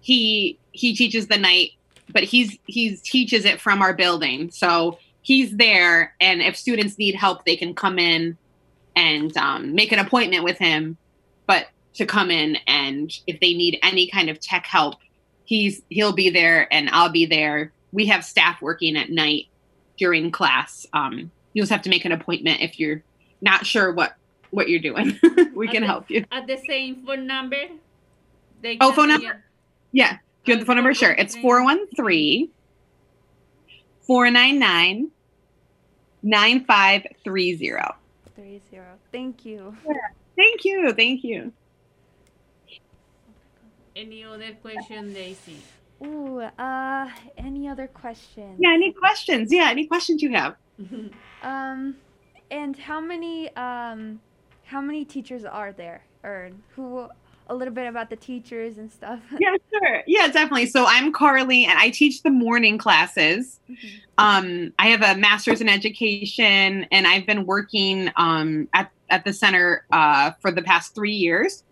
he he teaches the night, but he's he's teaches it from our building. So he's there, and if students need help, they can come in and um, make an appointment with him. But to come in and if they need any kind of tech help, he's he'll be there, and I'll be there. We have staff working at night during class. Um, you just have to make an appointment if you're not sure what what you're doing. we can Okay. help you. at the same phone number. Oh, phone number? Yeah. Do you have the phone number? Sure. It's 413 499 9530. eight zero. Thank you. Yeah. Thank you. Thank you. Any other question, Daisy? Ooh, uh, any other questions? Yeah. Any questions? Yeah. Any questions you have? Um, and how many um, how many teachers are there, or who? A little bit about the teachers and stuff. yeah, sure. Yeah, definitely. So I'm Carly, and I teach the morning classes. Um, I have a master's in education, and I've been working um, at at the center uh, for the past three years.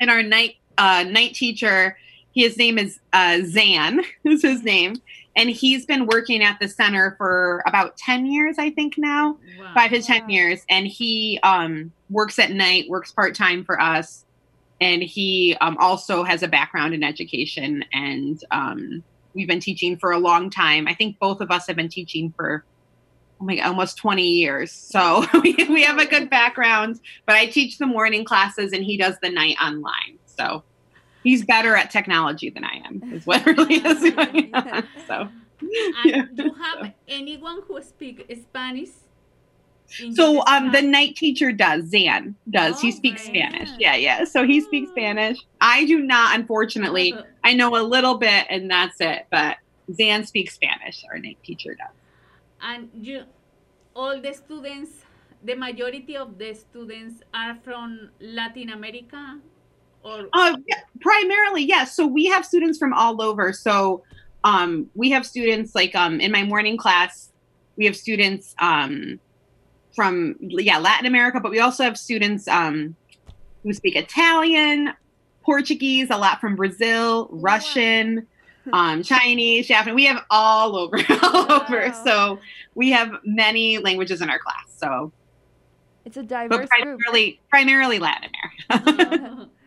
And our night uh, night teacher, his name is uh, Zan, is his name, and he's been working at the center for about ten years, I think now, five to ten years. And he um, works at night, works part time for us and he um, also has a background in education and um, we've been teaching for a long time i think both of us have been teaching for oh my God, almost 20 years so we, we have a good background but i teach the morning classes and he does the night online so he's better at technology than i am is what really is going on. so And you have anyone who speaks Spanish? So um the night teacher does, Zan does. he speaks. Spanish. Yeah, yeah. So he speaks Spanish. I do not, unfortunately. I know a little bit and that's it, but Zan speaks Spanish, our night teacher does. And you, all the students, the majority of the students are from Latin America, or Uh, yeah, primarily, yes. So we have students from all over. So um, we have students like um, in my morning class, we have students um, from yeah Latin America, but we also have students um, who speak Italian, Portuguese, a lot from Brazil, Russian, um, Chinese, Japanese. We have all over, all over. So we have many languages in our class. So, It's a but diverse group. primarily, primarily Latin America.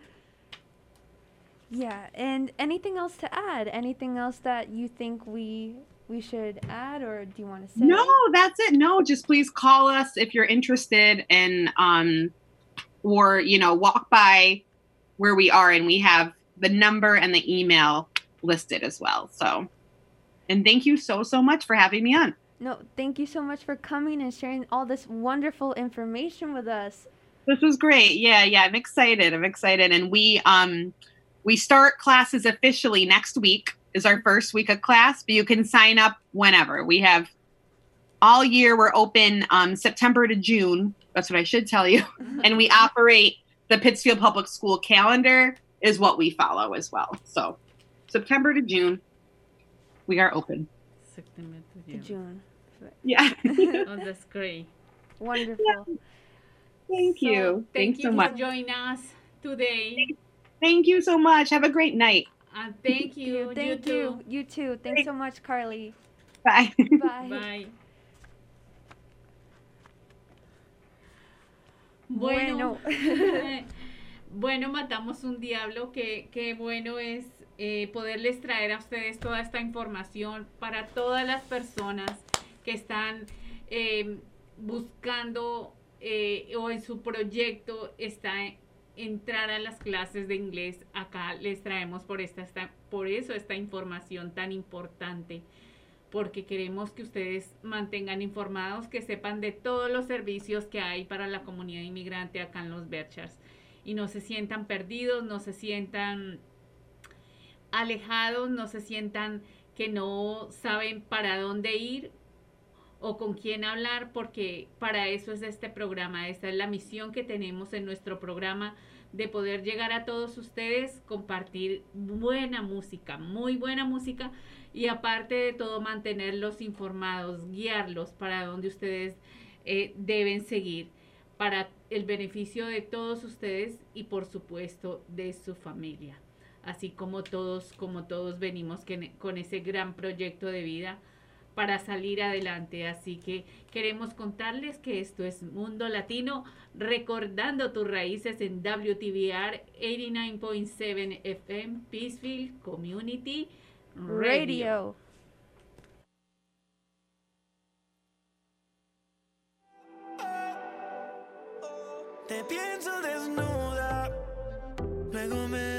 Yeah, and anything else to add? Anything else that you think we we should add, or do you want to say? No, that's it. No, just please call us if you're interested and um or you know, walk by where we are and we have the number and the email listed as well. So and thank you so so much for having me on. No, thank you so much for coming and sharing all this wonderful information with us. This was great. Yeah, yeah, I'm excited. I'm excited and we um we start classes officially next week is our first week of class, but you can sign up whenever. We have all year we're open um, September to June. That's what I should tell you. and we operate the Pittsfield Public School calendar is what we follow as well. So September to June, we are open. September to To June. Yeah. oh, that's great. Wonderful. Thank you. So, thank Thanks you so much. for joining us today. Thank you so much. Have a great night. And thank you. Thank you. you. You too. Thanks so much, Carly. Bye. Bye. Bye. Bueno. Bueno, bueno, matamos un diablo. Qué, qué bueno es eh, poderles traer a ustedes toda esta información para todas las personas que están eh, buscando eh, o en su proyecto está entrar a las clases de inglés. Acá les traemos por esta, esta por eso esta información tan importante porque queremos que ustedes mantengan informados, que sepan de todos los servicios que hay para la comunidad inmigrante acá en los Berkshires y no se sientan perdidos, no se sientan alejados, no se sientan que no saben para dónde ir o con quién hablar, porque para eso es este programa, esta es la misión que tenemos en nuestro programa de poder llegar a todos ustedes, compartir buena música, muy buena música y aparte de todo mantenerlos informados, guiarlos para donde ustedes eh, deben seguir para el beneficio de todos ustedes y por supuesto de su familia. Así como todos, como todos venimos que- con ese gran proyecto de vida para salir adelante. Así que queremos contarles que esto es Mundo Latino, recordando tus raíces en WTVR 89.7 FM, Peaceville Community Radio. Radio. Te pienso desnuda, luego me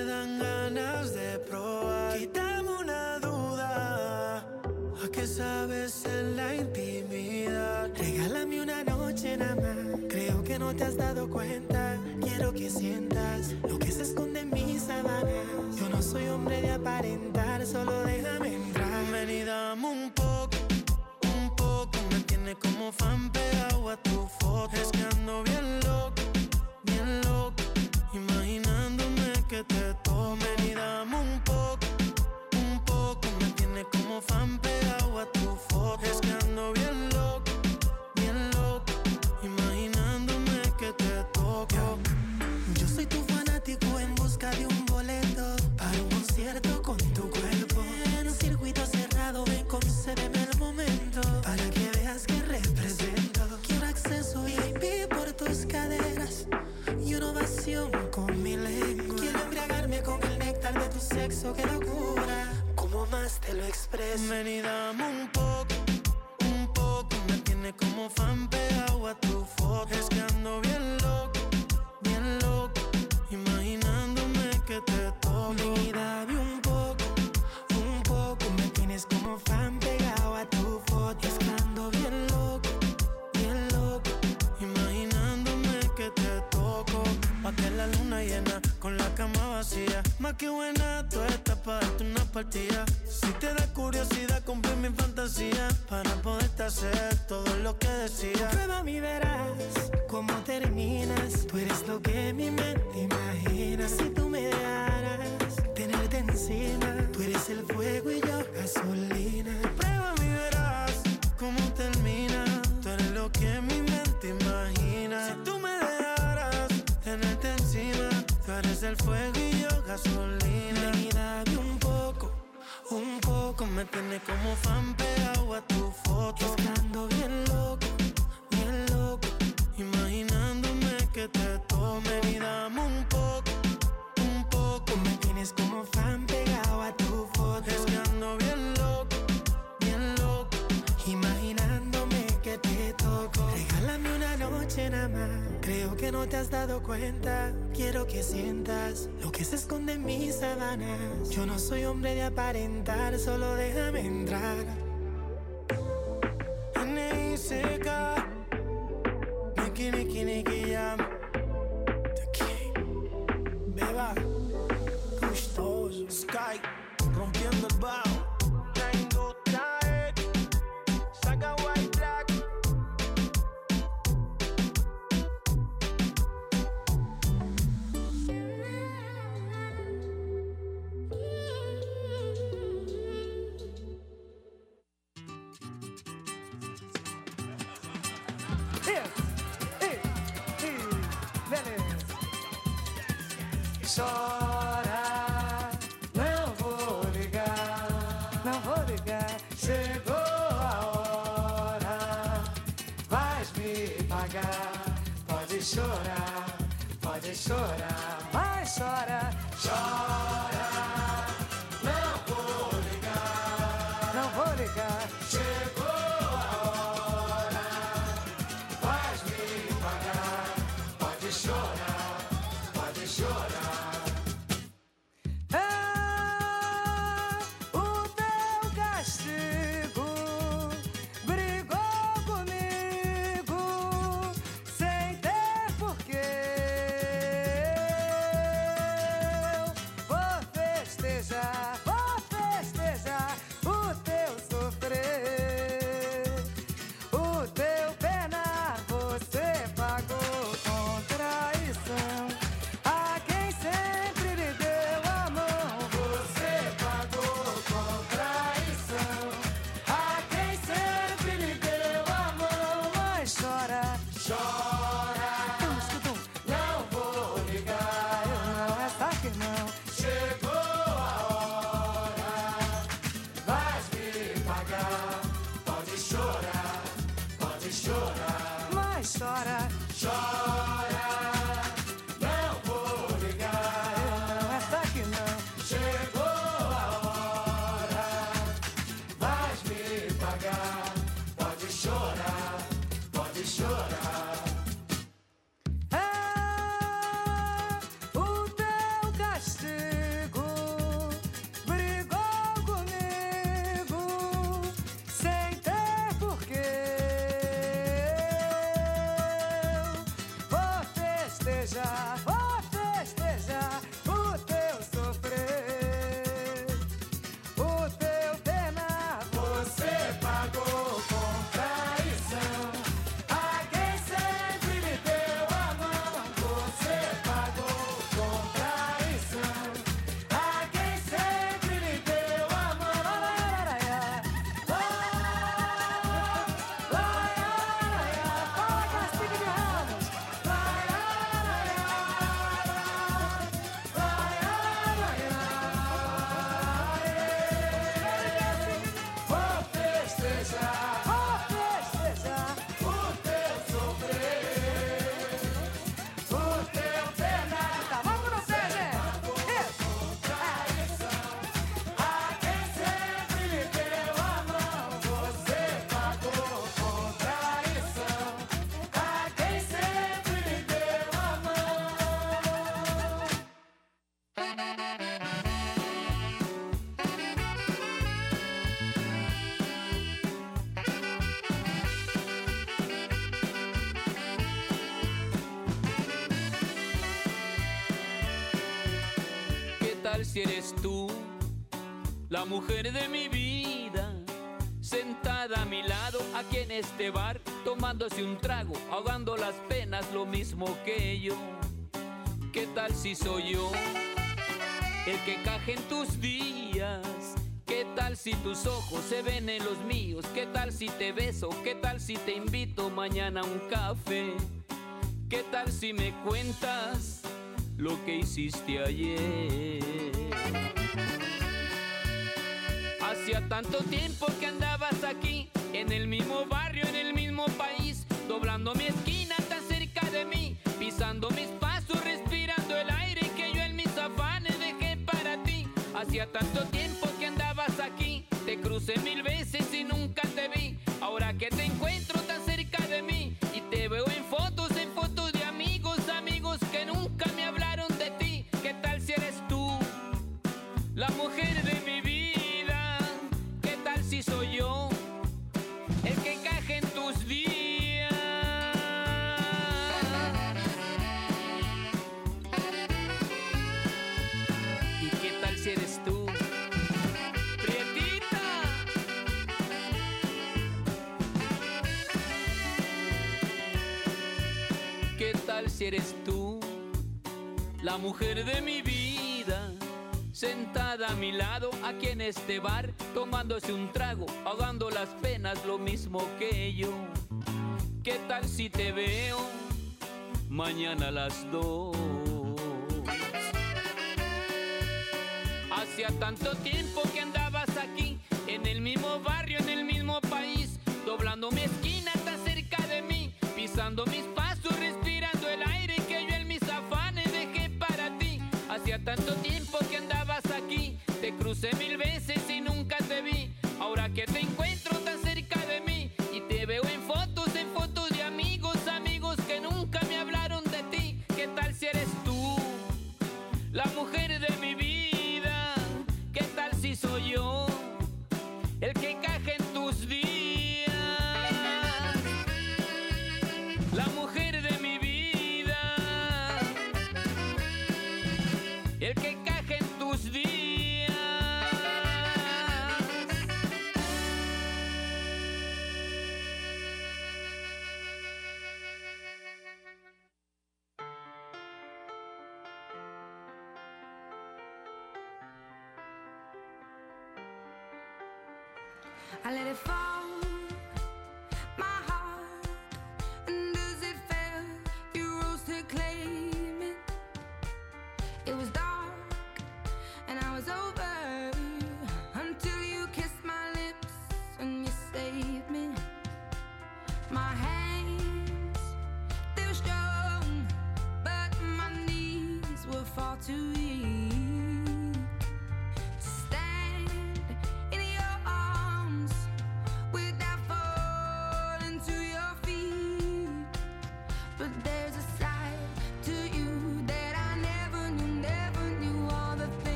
sabes en la intimidad? Regálame una noche nada más, creo que no te has dado cuenta. Quiero que sientas lo que se esconde en mis sábanas. Yo no soy hombre de aparentar, solo déjame entrar. Ven y dame un poco, un poco. Me tiene como fan pegado a tu foto. Es que ando bien loco, qué locura. Como más te lo expreso. Ven y dame un poco, un poco. Me tiene como fan pegado a tu foto. Es que ando bien loco, bien loco. Imaginándome que te toco. Más que buena, tú estás para darte una partida. Si te da curiosidad, cumple mi fantasía. Para poderte hacer todo lo que decía. Prueba mi verás cómo terminas. Tú eres lo que mi mente imagina. Si tú me dejaras tenerte encima, tú eres el fuego y yo gasolina. Me tiene como fan pegado a tu foto. Es que ando bien loco, que no te has dado cuenta. Quiero que sientas lo que se esconde en mis sábanas. Yo no soy hombre de aparentar, solo déjame entrar. N.I.C.K. Niki, niki, niki. Daqui. Beba. Gostoso. Sky. Rompiendo el bajo. Chorar, mas chora, chora. mujer de mi vida, sentada a mi lado aquí en este bar, tomándose un trago, ahogando las penas, lo mismo que yo. ¿Qué tal si soy yo el que caje en tus días? ¿Qué tal si tus ojos se ven en los míos? ¿Qué tal si te beso? ¿Qué tal si te invito mañana a un café? ¿Qué tal si me cuentas lo que hiciste ayer? Hacía tanto tiempo que andabas aquí, en el mismo barrio, en el mismo país, doblando mi esquina tan cerca de mí, pisando mis pasos, respirando el aire que yo en mis afanes dejé para ti. Hacía tanto tiempo que andabas aquí, te crucé mil veces y nunca mujer de mi vida, sentada a mi lado aquí en este bar, tomándose un trago, ahogando las penas lo mismo que yo. ¿Qué tal si te veo mañana a las dos? Hacía tanto tiempo que andabas aquí en el mismo bar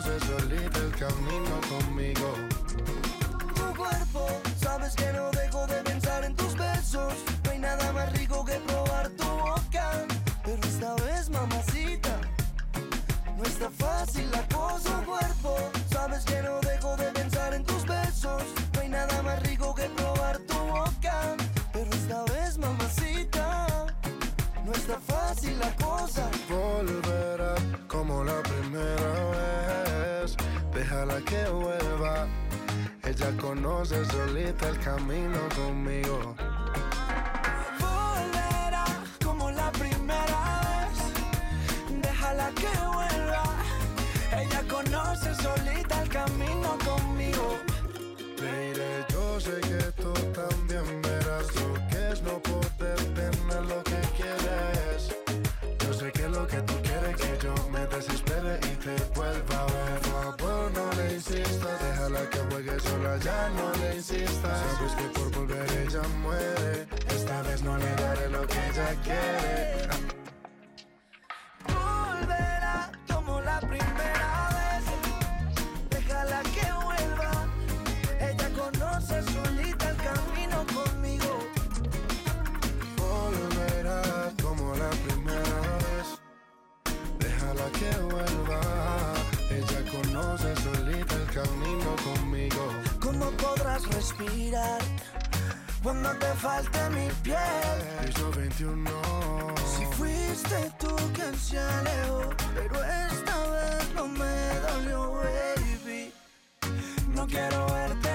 conoce solita el camino conmigo. Tu cuerpo, sabes que no dejo de pensar en tus besos. No hay nada más rico que probar tu boca. Pero esta vez, mamacita, no está fácil la cosa. Tu cuerpo, sabes que no dejo de pensar en tus besos. No hay nada más rico que probar tu boca. Pero esta vez, mamacita, no está fácil la cosa. Volverá como la primera. Déjala que vuelva. Ella conoce solita el camino conmigo. Volverá como la primera vez. Déjala que vuelva. Ella conoce solita el camino conmigo. Mire, yo sé que tú también verás lo que es no poder sola, ya no le insistas. Sabes que por volver ella muere. Esta vez no le daré lo que ella quiere. Volverá como la primera respirar cuando te falte mi piel? Piso 21. Si fuiste tú quien se alejó, pero esta vez no me dolió, baby. No quiero verte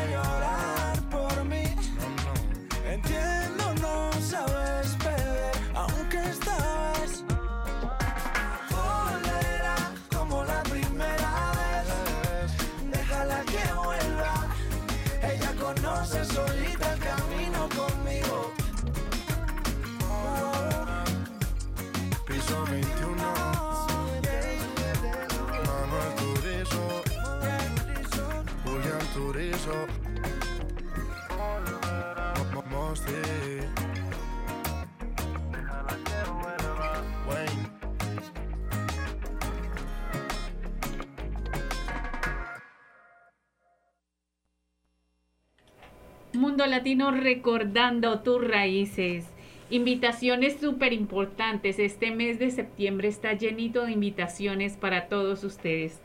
Mundo Latino recordando tus raíces. Invitaciones súper importantes. Este mes de septiembre está llenito de invitaciones para todos ustedes.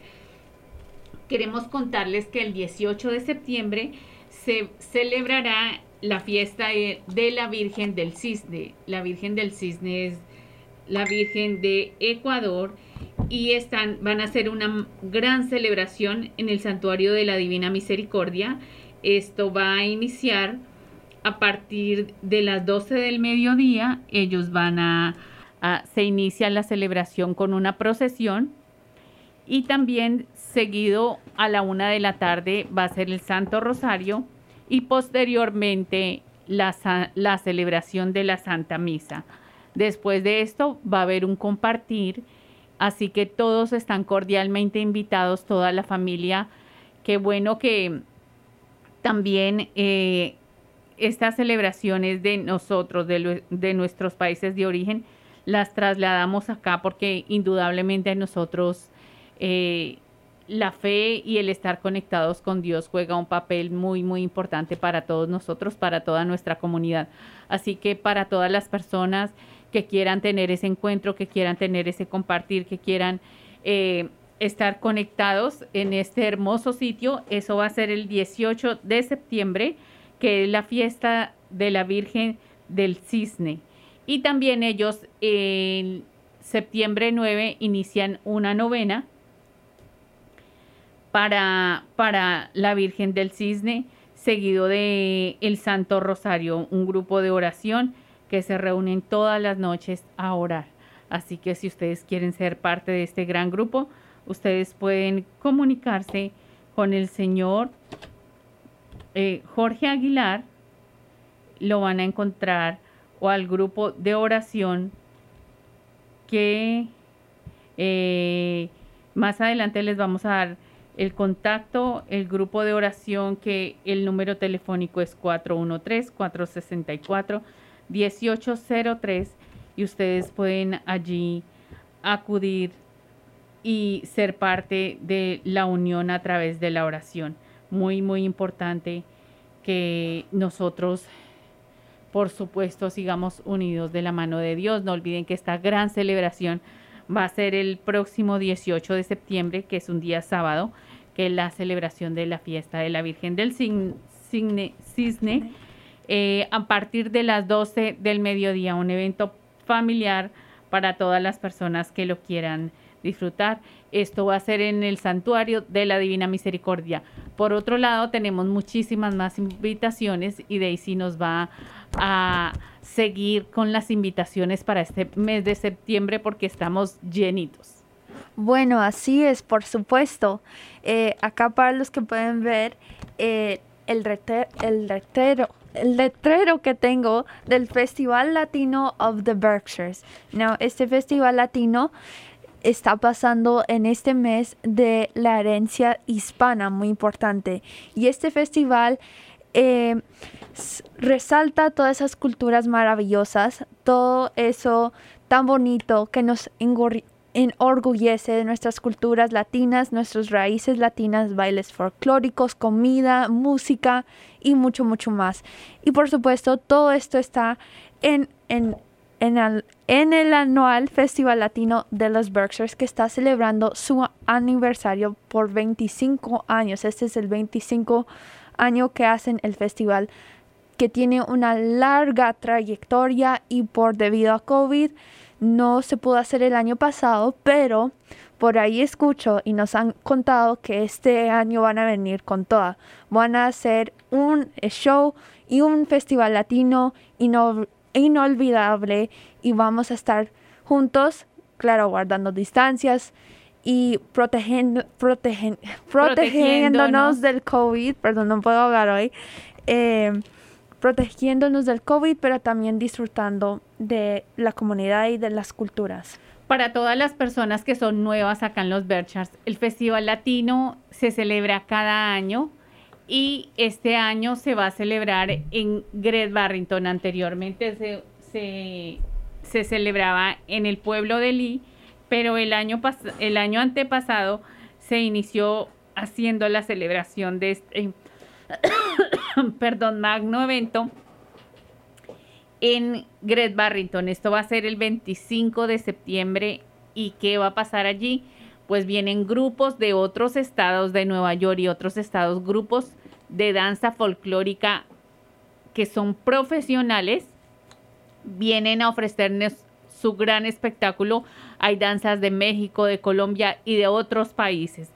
Queremos contarles que el 18 de septiembre se celebrará la fiesta de, la Virgen del Cisne. La Virgen del Cisne es la Virgen de Ecuador y están, van a hacer una gran celebración en el Santuario de la Divina Misericordia. Esto va a iniciar a partir de las 12 del mediodía. Ellos van a, a- se inicia la celebración con una procesión y también seguido a la una de la tarde va a ser el Santo Rosario y posteriormente la, la celebración de la Santa Misa. Después de esto va a haber un compartir, así que todos están cordialmente invitados, toda la familia. Qué bueno que también eh, estas celebraciones de nosotros, de, de nuestros países de origen, las trasladamos acá porque indudablemente nosotros eh, la fe y el estar conectados con Dios juega un papel muy, muy importante para todos nosotros, para toda nuestra comunidad. Así que para todas las personas que quieran tener ese encuentro, que quieran tener ese compartir, que quieran eh, estar conectados en este hermoso sitio. Eso va a ser el 18 de septiembre, que es la fiesta de la Virgen del Cisne. Y también ellos en septiembre 9 inician una novena para, para la Virgen del Cisne, seguido de el Santo Rosario, un grupo de oración que se reúnen todas las noches a orar. Así que si ustedes quieren ser parte de este gran grupo, ustedes pueden comunicarse con el señor eh, Jorge Aguilar, lo van a encontrar, o al grupo de oración que eh, más adelante les vamos a dar el contacto, el grupo de oración que el número telefónico es 413-464-1803 y ustedes pueden allí acudir y ser parte de la unión a través de la oración. Muy, muy importante que nosotros, por supuesto, sigamos unidos de la mano de Dios. No olviden que esta gran celebración va a ser el próximo 18 de septiembre, que es un día sábado, que es la celebración de la fiesta de la Virgen del Cisne, Cisne, eh, a partir de las 12 del mediodía, un evento familiar para todas las personas que lo quieran disfrutar. Esto va a ser en el santuario de la Divina Misericordia. Por otro lado, tenemos muchísimas más invitaciones y Daisy nos va a seguir con las invitaciones para este mes de septiembre porque estamos llenitos. Bueno, así es, por supuesto. Eh, acá para los que pueden ver eh, el, rete- el el letrero que tengo del Festival Latino of the Berkshires. No, este Festival Latino está pasando en este mes de la herencia hispana, muy importante. Y este festival eh, resalta todas esas culturas maravillosas, todo eso tan bonito que nos enorgullece de nuestras culturas latinas, nuestras raíces latinas, bailes folclóricos, comida, música y mucho, mucho más. Y por supuesto, todo esto está en, en, en, al- en el anual Festival Latino de los Berkshires que está celebrando su aniversario por 25 años. Este es el 25 año que hacen el festival que tiene una larga trayectoria y por debido a COVID no se pudo hacer el año pasado, pero por ahí escucho y nos han contado que este año van a venir con toda. Van a hacer un show y un festival latino ino- inolvidable y vamos a estar juntos, claro, guardando distancias y protegen- protegen- protegiéndonos del COVID, perdón, no puedo hablar hoy, eh, protegiéndonos del COVID, pero también disfrutando de la comunidad y de las culturas. Para todas las personas que son nuevas acá en los Berkshires, el Festival Latino se celebra cada año y este año se va a celebrar en Great Barrington. Anteriormente se, se, celebraba en el pueblo de Lee, pero el año, pas- el año antepasado se inició haciendo la celebración de este, perdón, magno evento en Great Barrington. Esto va a ser el 25 de septiembre. ¿Y qué va a pasar allí? Pues vienen grupos de otros estados de Nueva York y otros estados, grupos de danza folclórica que son profesionales, vienen a ofrecernos su gran espectáculo. Hay danzas de México, de Colombia y de otros países.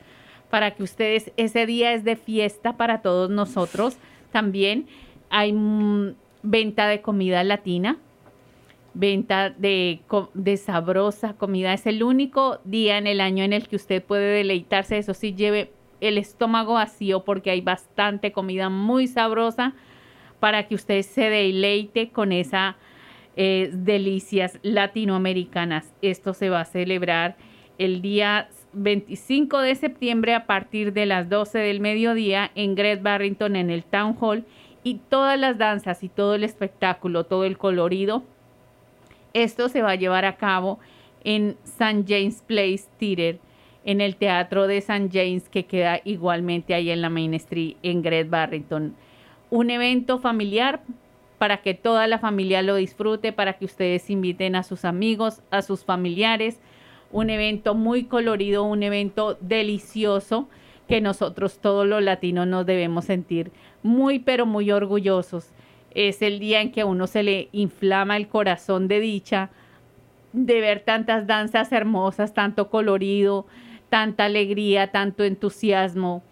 Para que ustedes, ese día es de fiesta para todos nosotros. También hay mm, venta de comida latina, venta de, de sabrosa comida. Es el único día en el año en el que usted puede deleitarse. Eso sí, lleve el estómago vacío porque hay bastante comida muy sabrosa para que usted se deleite con esas delicias latinoamericanas. Esto se va a celebrar el día 25 de septiembre a partir de las 12 del mediodía en Great Barrington en el Town Hall y todas las danzas y todo el espectáculo, todo el colorido. Esto se va a llevar a cabo en St. James Place Theater, en el Teatro de St. James que queda igualmente ahí en la Main Street en Great Barrington. Un evento familiar para que toda la familia lo disfrute, para que ustedes inviten a sus amigos, a sus familiares. un evento muy colorido, un evento delicioso que nosotros todos los latinos nos debemos sentir muy, pero muy orgullosos. Es el día en que a uno se le inflama el corazón de dicha de ver tantas danzas hermosas, tanto colorido, tanta alegría, tanto entusiasmo,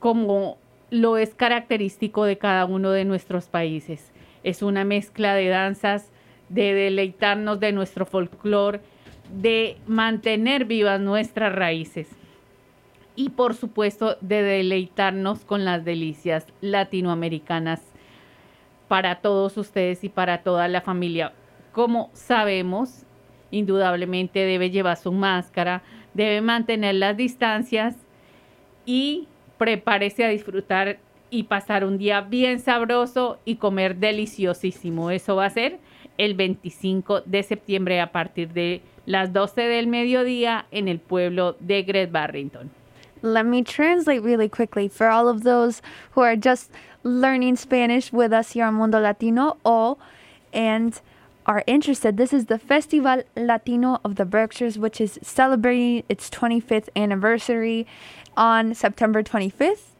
como lo es característico de cada uno de nuestros países. Es una mezcla de danzas, de deleitarnos de nuestro folclore, de mantener vivas nuestras raíces y por supuesto de deleitarnos con las delicias latinoamericanas para todos ustedes y para toda la familia. Como sabemos, indudablemente debe llevar su máscara, debe mantener las distancias y prepárese a disfrutar y pasar un día bien sabroso y comer deliciosísimo. Eso va a ser el 25 de septiembre a partir de las 12 del mediodía en el pueblo de Great Barrington. Let me translate really quickly for all of those who are just learning Spanish with us here on Mundo Latino or and are interested. This is the Festival Latino of the Berkshires, which is celebrating its 25th anniversary on September 25th.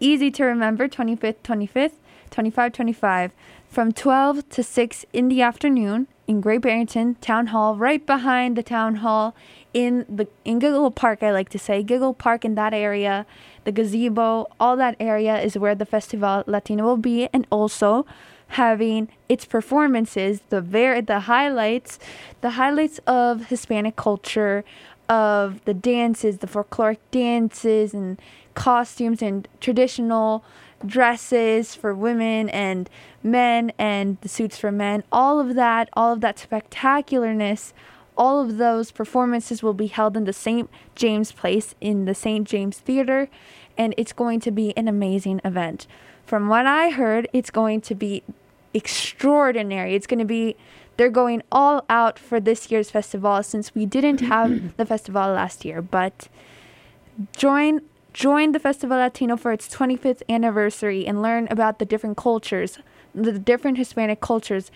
Easy to remember 25th, 25th, 25, 25 from 12 to 6 in the afternoon in Great Barrington Town Hall, right behind the town hall in the in Giggle Park. I like to say Giggle Park in that area, the gazebo, all that area is where the Festival Latino will be, and also having its performances, the ver- the highlights, the highlights of Hispanic culture, of the dances, the folkloric dances and costumes and traditional dresses for women and men and the suits for men. All of that, all of that spectacularness, all of those performances will be held in the St. James Place in the St. James Theater, and it's going to be an amazing event. From what I heard, it's going to be extraordinary. It's going to be they're going all out for this year's festival since we didn't have the festival last year, but join join the Festival Latino for its 25th anniversary and learn about the different cultures, the different Hispanic cultures.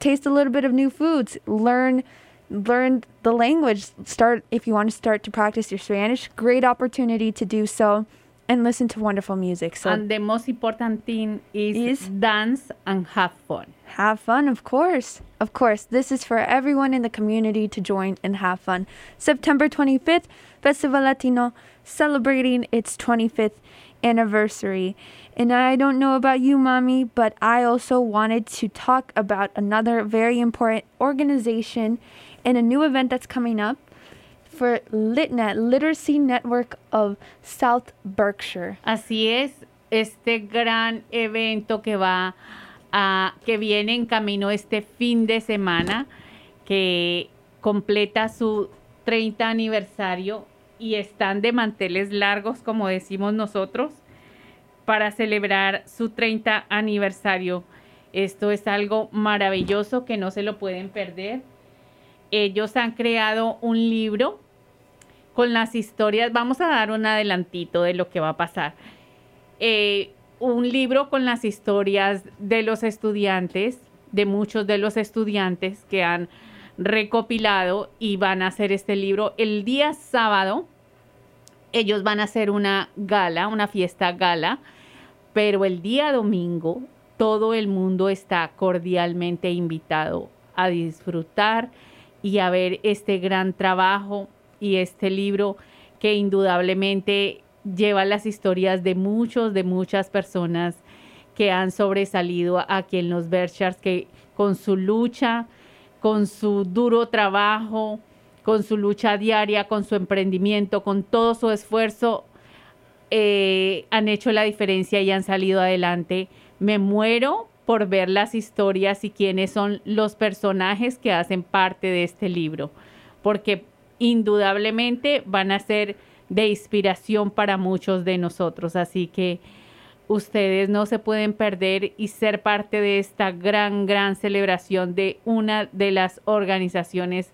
Taste a little bit of new foods, learn learn the language, start if you want to start to practice your Spanish, great opportunity to do so and listen to wonderful music. So and the most important thing is, dance and have fun. Have fun, of course. Of course, this is for everyone in the community to join and have fun. September 25th, Festival Latino celebrating its 25th anniversary. And I don't know about you, Mommy, but I also wanted to talk about another very important organization and a new event that's coming up for LitNet, Literacy Network of South Berkshire. Así es, este gran evento que va a, que viene en camino este fin de semana, que completa su 30 aniversario y están de manteles largos, como decimos nosotros, para celebrar su 30 aniversario. Esto es algo maravilloso que no se lo pueden perder. Ellos han creado un libro con las historias. Vamos a dar un adelantito de lo que va a pasar. Eh, un libro con las historias de los estudiantes, de muchos de los estudiantes que han recopilado y van a hacer este libro el día sábado. Ellos van a hacer una gala, una fiesta gala, pero el día domingo todo el mundo está cordialmente invitado a disfrutar y a ver este gran trabajo y este libro que indudablemente lleva las historias de muchos, de muchas personas que han sobresalido aquí en los Berkshires, que con su lucha, con su duro trabajo, con su lucha diaria, con su emprendimiento, con todo su esfuerzo, eh, han hecho la diferencia y han salido adelante. Me muero por ver las historias y quiénes son los personajes que hacen parte de este libro, porque indudablemente van a ser de inspiración para muchos de nosotros. Así que ustedes no se pueden perder y ser parte de esta gran, gran celebración de una de las organizaciones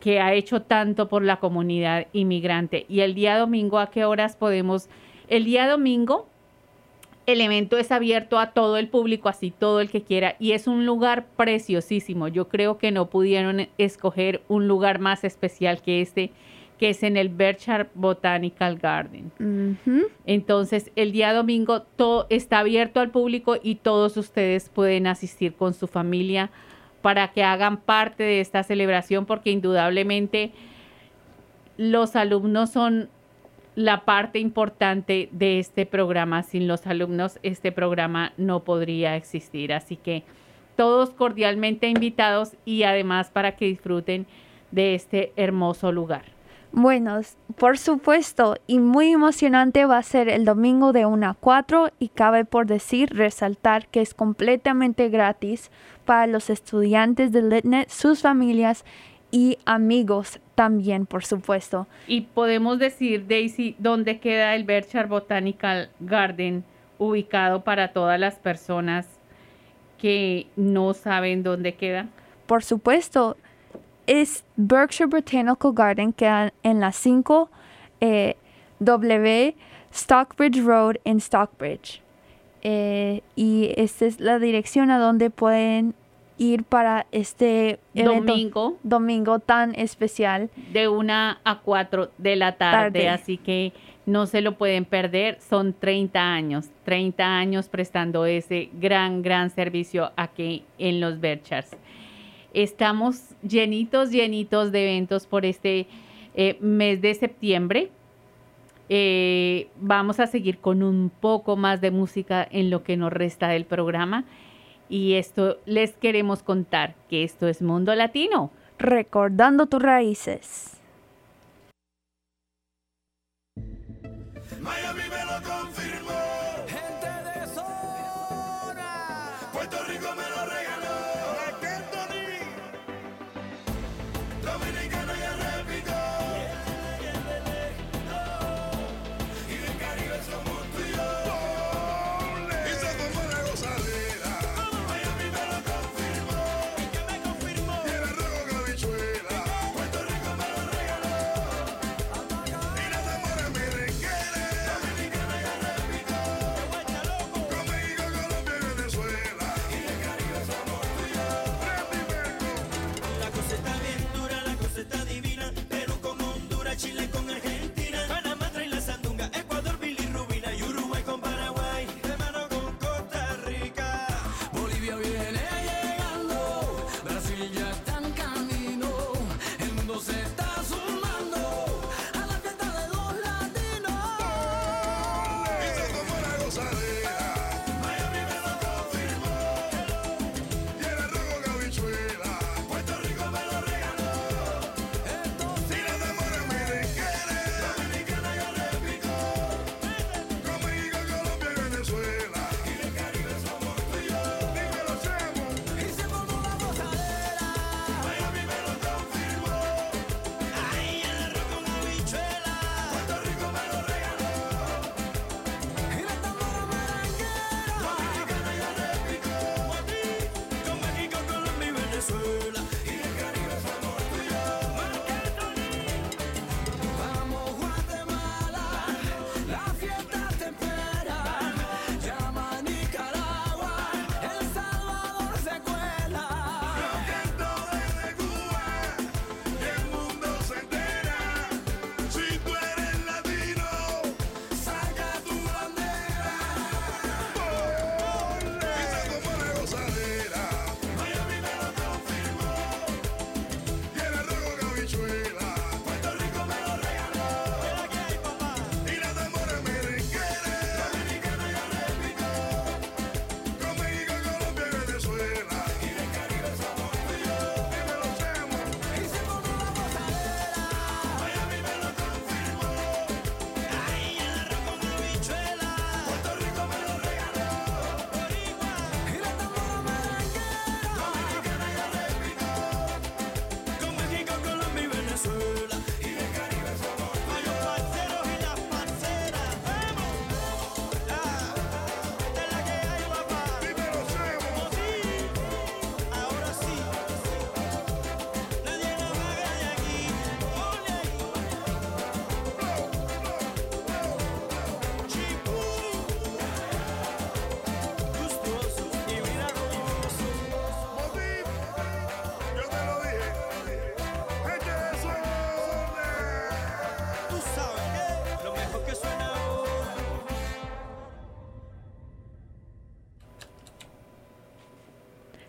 que ha hecho tanto por la comunidad inmigrante. Y el día domingo, ¿a qué horas podemos? El día domingo El evento es abierto a todo el público, así todo el que quiera, y es un lugar preciosísimo. Yo creo que no pudieron escoger un lugar más especial que este, que es en el Berkshire Botanical Garden. Entonces, el día domingo todo está abierto al público y todos ustedes pueden asistir con su familia para que hagan parte de esta celebración, porque indudablemente los alumnos son la parte importante de este programa. Sin los alumnos, este programa no podría existir. Así que todos cordialmente invitados y además para que disfruten de este hermoso lugar. Bueno, por supuesto, y muy emocionante va a ser el domingo de 1 a 4 y cabe por decir, resaltar que es completamente gratis para los estudiantes de LitNet, sus familias y amigos también, por supuesto. Y podemos decir, Daisy, dónde queda el Berkshire Botanical Garden ubicado para todas las personas que no saben dónde queda. Por supuesto, es Berkshire Botanical Garden, queda en la 5 eh, W Stockbridge Road en Stockbridge. Eh, y esta es la dirección a donde pueden ir para este evento Domingo. domingo tan especial. de una a 4 de la tarde, Tarde. así que no se lo pueden perder. Son 30 años, 30 años prestando ese gran, gran servicio aquí en los Berkshires. Estamos llenitos, llenitos de eventos por este eh, mes de septiembre. Eh, vamos a seguir con un poco más de música en lo que nos resta del programa. Y esto les queremos contar que esto es Mundo Latino. Recordando tus raíces. Miami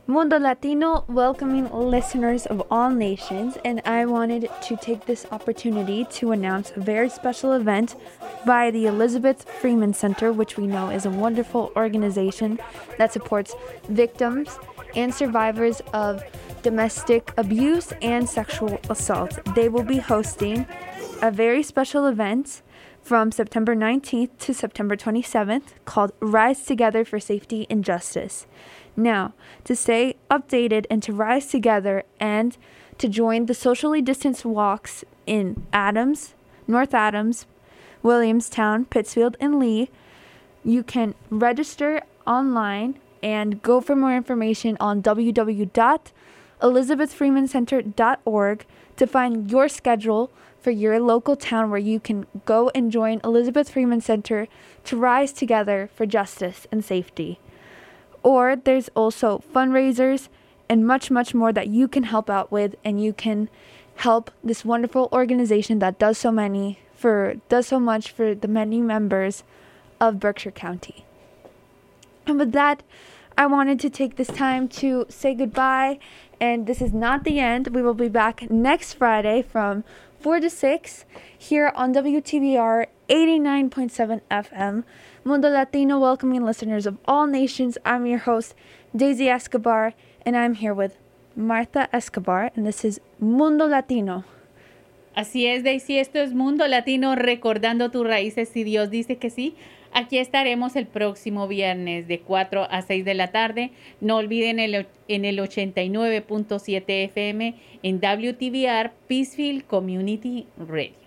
Mundo Latino, welcoming listeners of all nations, and I wanted to take this opportunity to announce a very special event by the Elizabeth Freeman Center, which we know is a wonderful organization that supports victims and survivors of domestic abuse and sexual assault. They will be hosting a very special event from September 19th to September 27th called Rise Together for Safety and Justice. Now, to stay updated and to rise together and to join the socially distanced walks in Adams, North Adams, Williamstown, Pittsfield, and Lee, you can register online and go for more information on www.elizabethfreemancenter.org to find your schedule for your local town where you can go and join Elizabeth Freeman Center to rise together for justice and safety. Or there's also fundraisers and much, much more that you can help out with, and you can help this wonderful organization that does so many for does so much for the many members of Berkshire County. And with that, I wanted to take this time to say goodbye. And this is not the end. We will be back next Friday from 4 to 6 here on WTBR 89.7 FM. Mundo Latino welcoming listeners of all nations. I'm your host, Daisy Escobar, and I'm here with Martha Escobar, and this is Mundo Latino. Así es, Daisy, esto es Mundo Latino, recordando tus raíces, si Dios dice que sí. Aquí estaremos el próximo viernes de 4 a 6 de la tarde. No olviden en el 89.7 FM en WTBR Peacefield Community Radio.